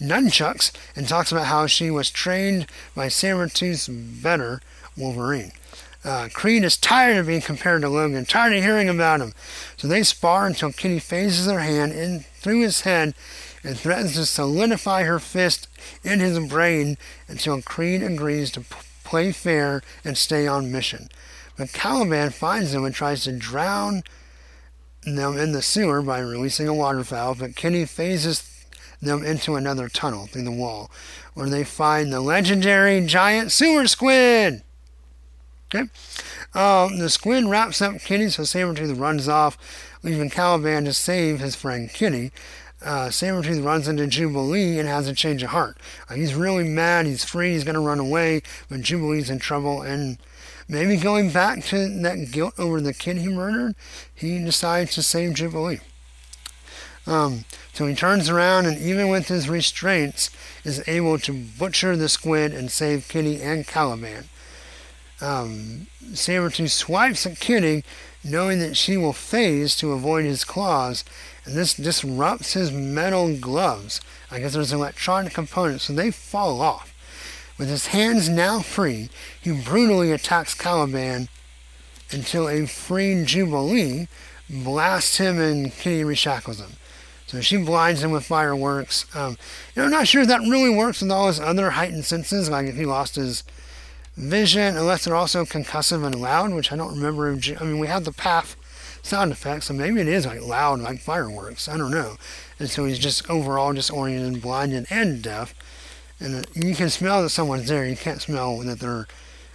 nunchucks and talks about how she was trained by Sabretooth's better Wolverine. Uh, Creed is tired of being compared to Logan, tired of hearing about him. So they spar until Kitty phases her hand in through his head and threatens to solidify her fist in his brain until Creed agrees to play fair and stay on mission. But Caliban finds them and tries to drown them in the sewer by releasing a water valve, but Kitty phases them into another tunnel through the wall, where they find the legendary giant sewer squid. Okay. Um, the squid wraps up Kitty, so Sabretooth runs off, leaving Caliban to save his friend Kitty. Uh, Sabretooth runs into Jubilee and has a change of heart. Uh, he's really mad, he's free, he's going to run away, but Jubilee's in trouble, and maybe going back to that guilt over the kid he murdered, he decides to save Jubilee. Um, so he turns around and even with his restraints is able to butcher the squid and save Kitty and Caliban. Um, Sabretooth swipes at Kitty, knowing that she will phase to avoid his claws, this disrupts his metal gloves. I guess there's an electronic components, so they fall off. With his hands now free, he brutally attacks Caliban until a freed Jubilee blasts him and Kitty reshackles him. So she blinds him with fireworks. Um, know, I'm not sure if that really works with all his other heightened senses, like if he lost his vision, unless they're also concussive and loud, which I don't remember. I mean, we have the PAF sound effects, so maybe it is like loud, like fireworks. I don't know. And so he's just overall disoriented, blinded, and deaf. And you can smell that someone's there. You can't smell that they're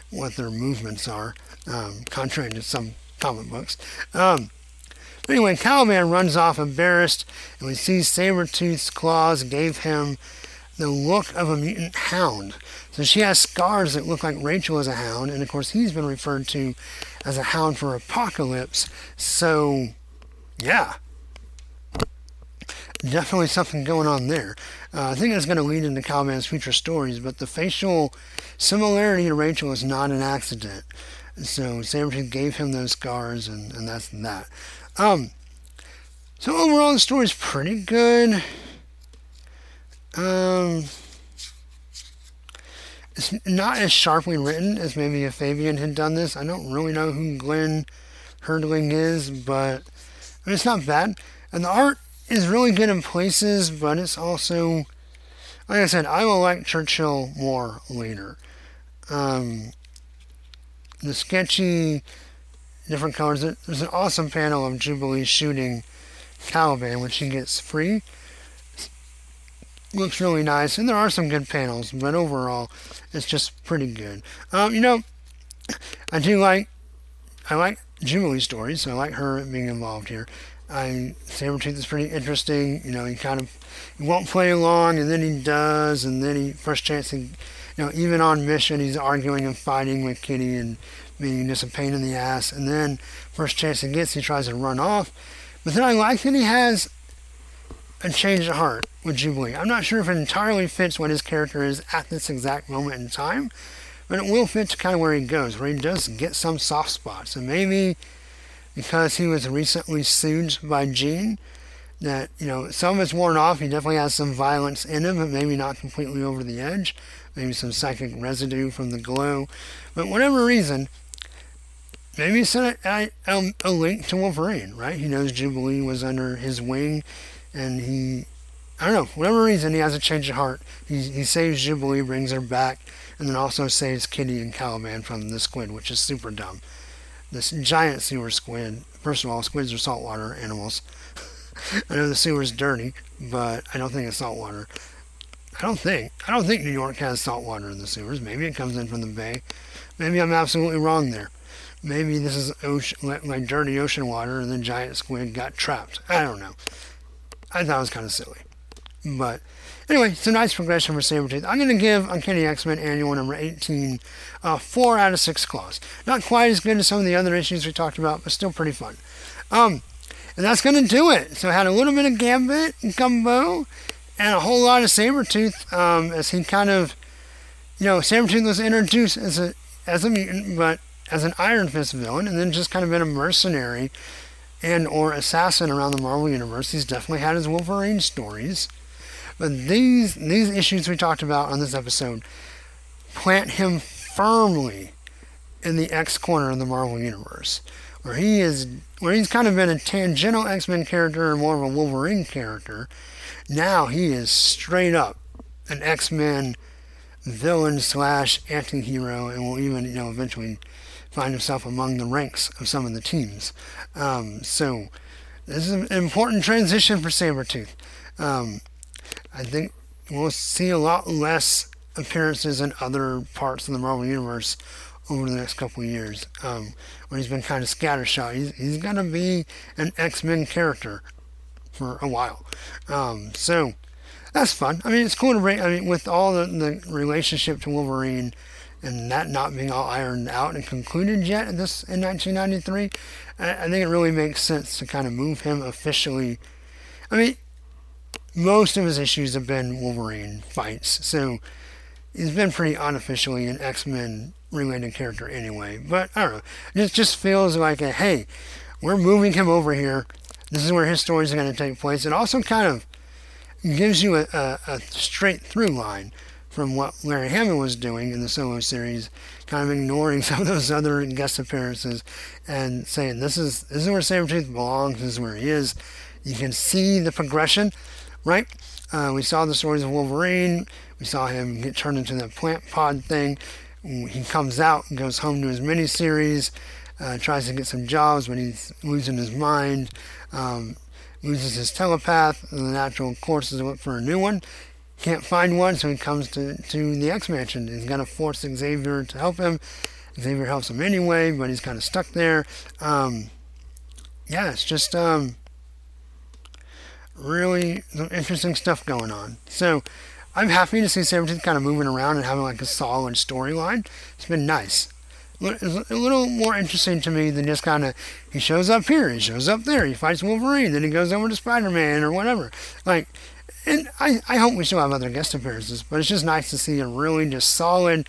what their movements are, um, contrary to some comic books. Um, but anyway, Caliban runs off embarrassed, and we see Sabretooth's claws gave him the look of a mutant hound. So she has scars that look like Rachel is a hound, and of course he's been referred to as a hound for Apocalypse. So, yeah. Definitely something going on there. Uh, I think it's going to lead into Caliban's future stories, but the facial similarity to Rachel is not an accident. So Sabretooth gave him those scars, and, and that's that. Um, so overall, the story's pretty good. Um, it's not as sharply written as maybe if Fabian had done this. I don't really know who Glenn Herdling is, but I mean, it's not bad. And the art is really good in places, but it's also, like I said, I will like Churchill more later. Um, the sketchy different colors. There's an awesome panel of Jubilee shooting Caliban when she gets free. Looks really nice, and there are some good panels, but overall, it's just pretty good. Um, you know, I do like, I like Jubilee stories, so I like her being involved here. I Sabretooth is pretty interesting. You know, he kind of he won't play along, and then he does, and then he first chance he, you know, even on mission he's arguing and fighting with Kitty and being just a pain in the ass, and then first chance he gets he tries to run off. But then I like that he has a change of heart with Jubilee. I'm not sure if it entirely fits what his character is at this exact moment in time, but it will fit to kind of where he goes, where he does get some soft spots, and maybe because he was recently sued by Jean, that, you know, some of it's worn off. He definitely has some violence in him, but maybe not completely over the edge. Maybe some psychic residue from the glow. But whatever reason, maybe it's a, a, a link to Wolverine, right? He knows Jubilee was under his wing, and he, I don't know, whatever reason, he has a change of heart. He, he saves Jubilee, brings her back, and then also saves Kitty and Caliban from the squid, which is super dumb this giant sewer squid. First of all, squids are saltwater animals. I know the sewer's dirty, but I don't think it's saltwater. I don't think. I don't think New York has saltwater in the sewers. Maybe it comes in from the bay. Maybe I'm absolutely wrong there. Maybe this is ocean, like dirty ocean water, and the giant squid got trapped. I don't know. I thought it was kind of silly, but Anyway, it's a nice progression for Sabretooth. I'm going to give Uncanny X-Men Annual number 18 uh, 4 out of 6 claws. Not quite as good as some of the other issues we talked about, but still pretty fun. Um, and that's going to do it. So I had a little bit of Gambit and Gumbo and a whole lot of Sabretooth um, as he kind of, you know, Sabretooth was introduced as a, as a mutant, but as an Iron Fist villain, and then just kind of been a mercenary and or assassin around the Marvel Universe. He's definitely had his Wolverine stories. But these these issues we talked about on this episode plant him firmly in the X corner of the Marvel universe, where he is where he's kind of been a tangential X-Men character and more of a Wolverine character. Now he is straight up an X-Men villain slash anti-hero and will even you know eventually find himself among the ranks of some of the teams. Um, so this is an important transition for Sabretooth. Um, I think we'll see a lot less appearances in other parts of the Marvel Universe over the next couple years. Um, when he's been kind of scattershot, he's, he's going to be an X Men character for a while. Um, so that's fun. I mean, it's cool to bring. I mean, with all the, the relationship to Wolverine and that not being all ironed out and concluded yet in this in 1993, I, I think it really makes sense to kind of move him officially. I mean, most of his issues have been Wolverine fights, so he's been pretty unofficially an X Men related character anyway. But I don't know, it just feels like a hey, we're moving him over here. This is where his stories are going to take place. It also kind of gives you a, a, a straight through line from what Larry Hama was doing in the solo series, kind of ignoring some of those other guest appearances and saying this is this is where Sabretooth belongs, this is where he is. You can see the progression right? Uh, we saw the stories of Wolverine. We saw him get turned into that plant pod thing. He comes out and goes home to his miniseries, uh, tries to get some jobs, but he's losing his mind, um, loses his telepath, and the natural course is to look for a new one. Can't find one, so he comes to, to the X Mansion. He's going to force Xavier to help him. Xavier helps him anyway, but he's kind of stuck there. Um, yeah, it's just um, really interesting stuff going on. So I'm happy to see Sabretooth kind of moving around and having like a solid storyline. It's been nice. It's a little more interesting to me than just kind of he shows up here, he shows up there, he fights Wolverine, then he goes over to Spider Man or whatever. Like, and I, I hope we still have other guest appearances, but it's just nice to see a really just solid.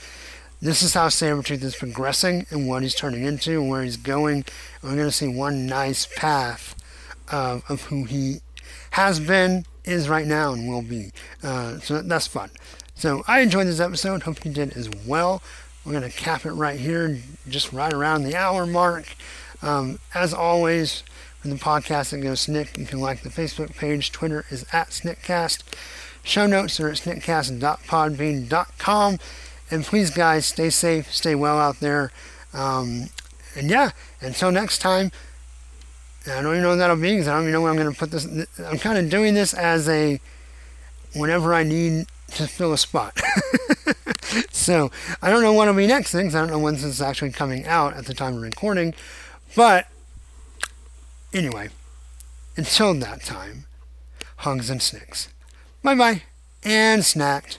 This is how Sabretooth is progressing and what he's turning into and where he's going. And we're going to see one nice path of, of who he has been, is right now, and will be. Uh, so that's fun. So I enjoyed this episode. Hope you did as well. We're going to cap it right here, just right around the hour mark. Um, as always, for the podcast that goes SNIKT, you can like the Facebook page. Twitter is at Sniktcast. Show notes are at sniktcast.podbean.com. And please, guys, stay safe, stay well out there. Um, and yeah, until next time. I don't even know when that'll be because I don't even know when I'm going to put this. I'm kind of doing this as a whenever I need to fill a spot. so I don't know what will be next things. I don't know when this is actually coming out at the time of recording. But anyway, until that time, hugs and snikts. Bye bye and SNIKT.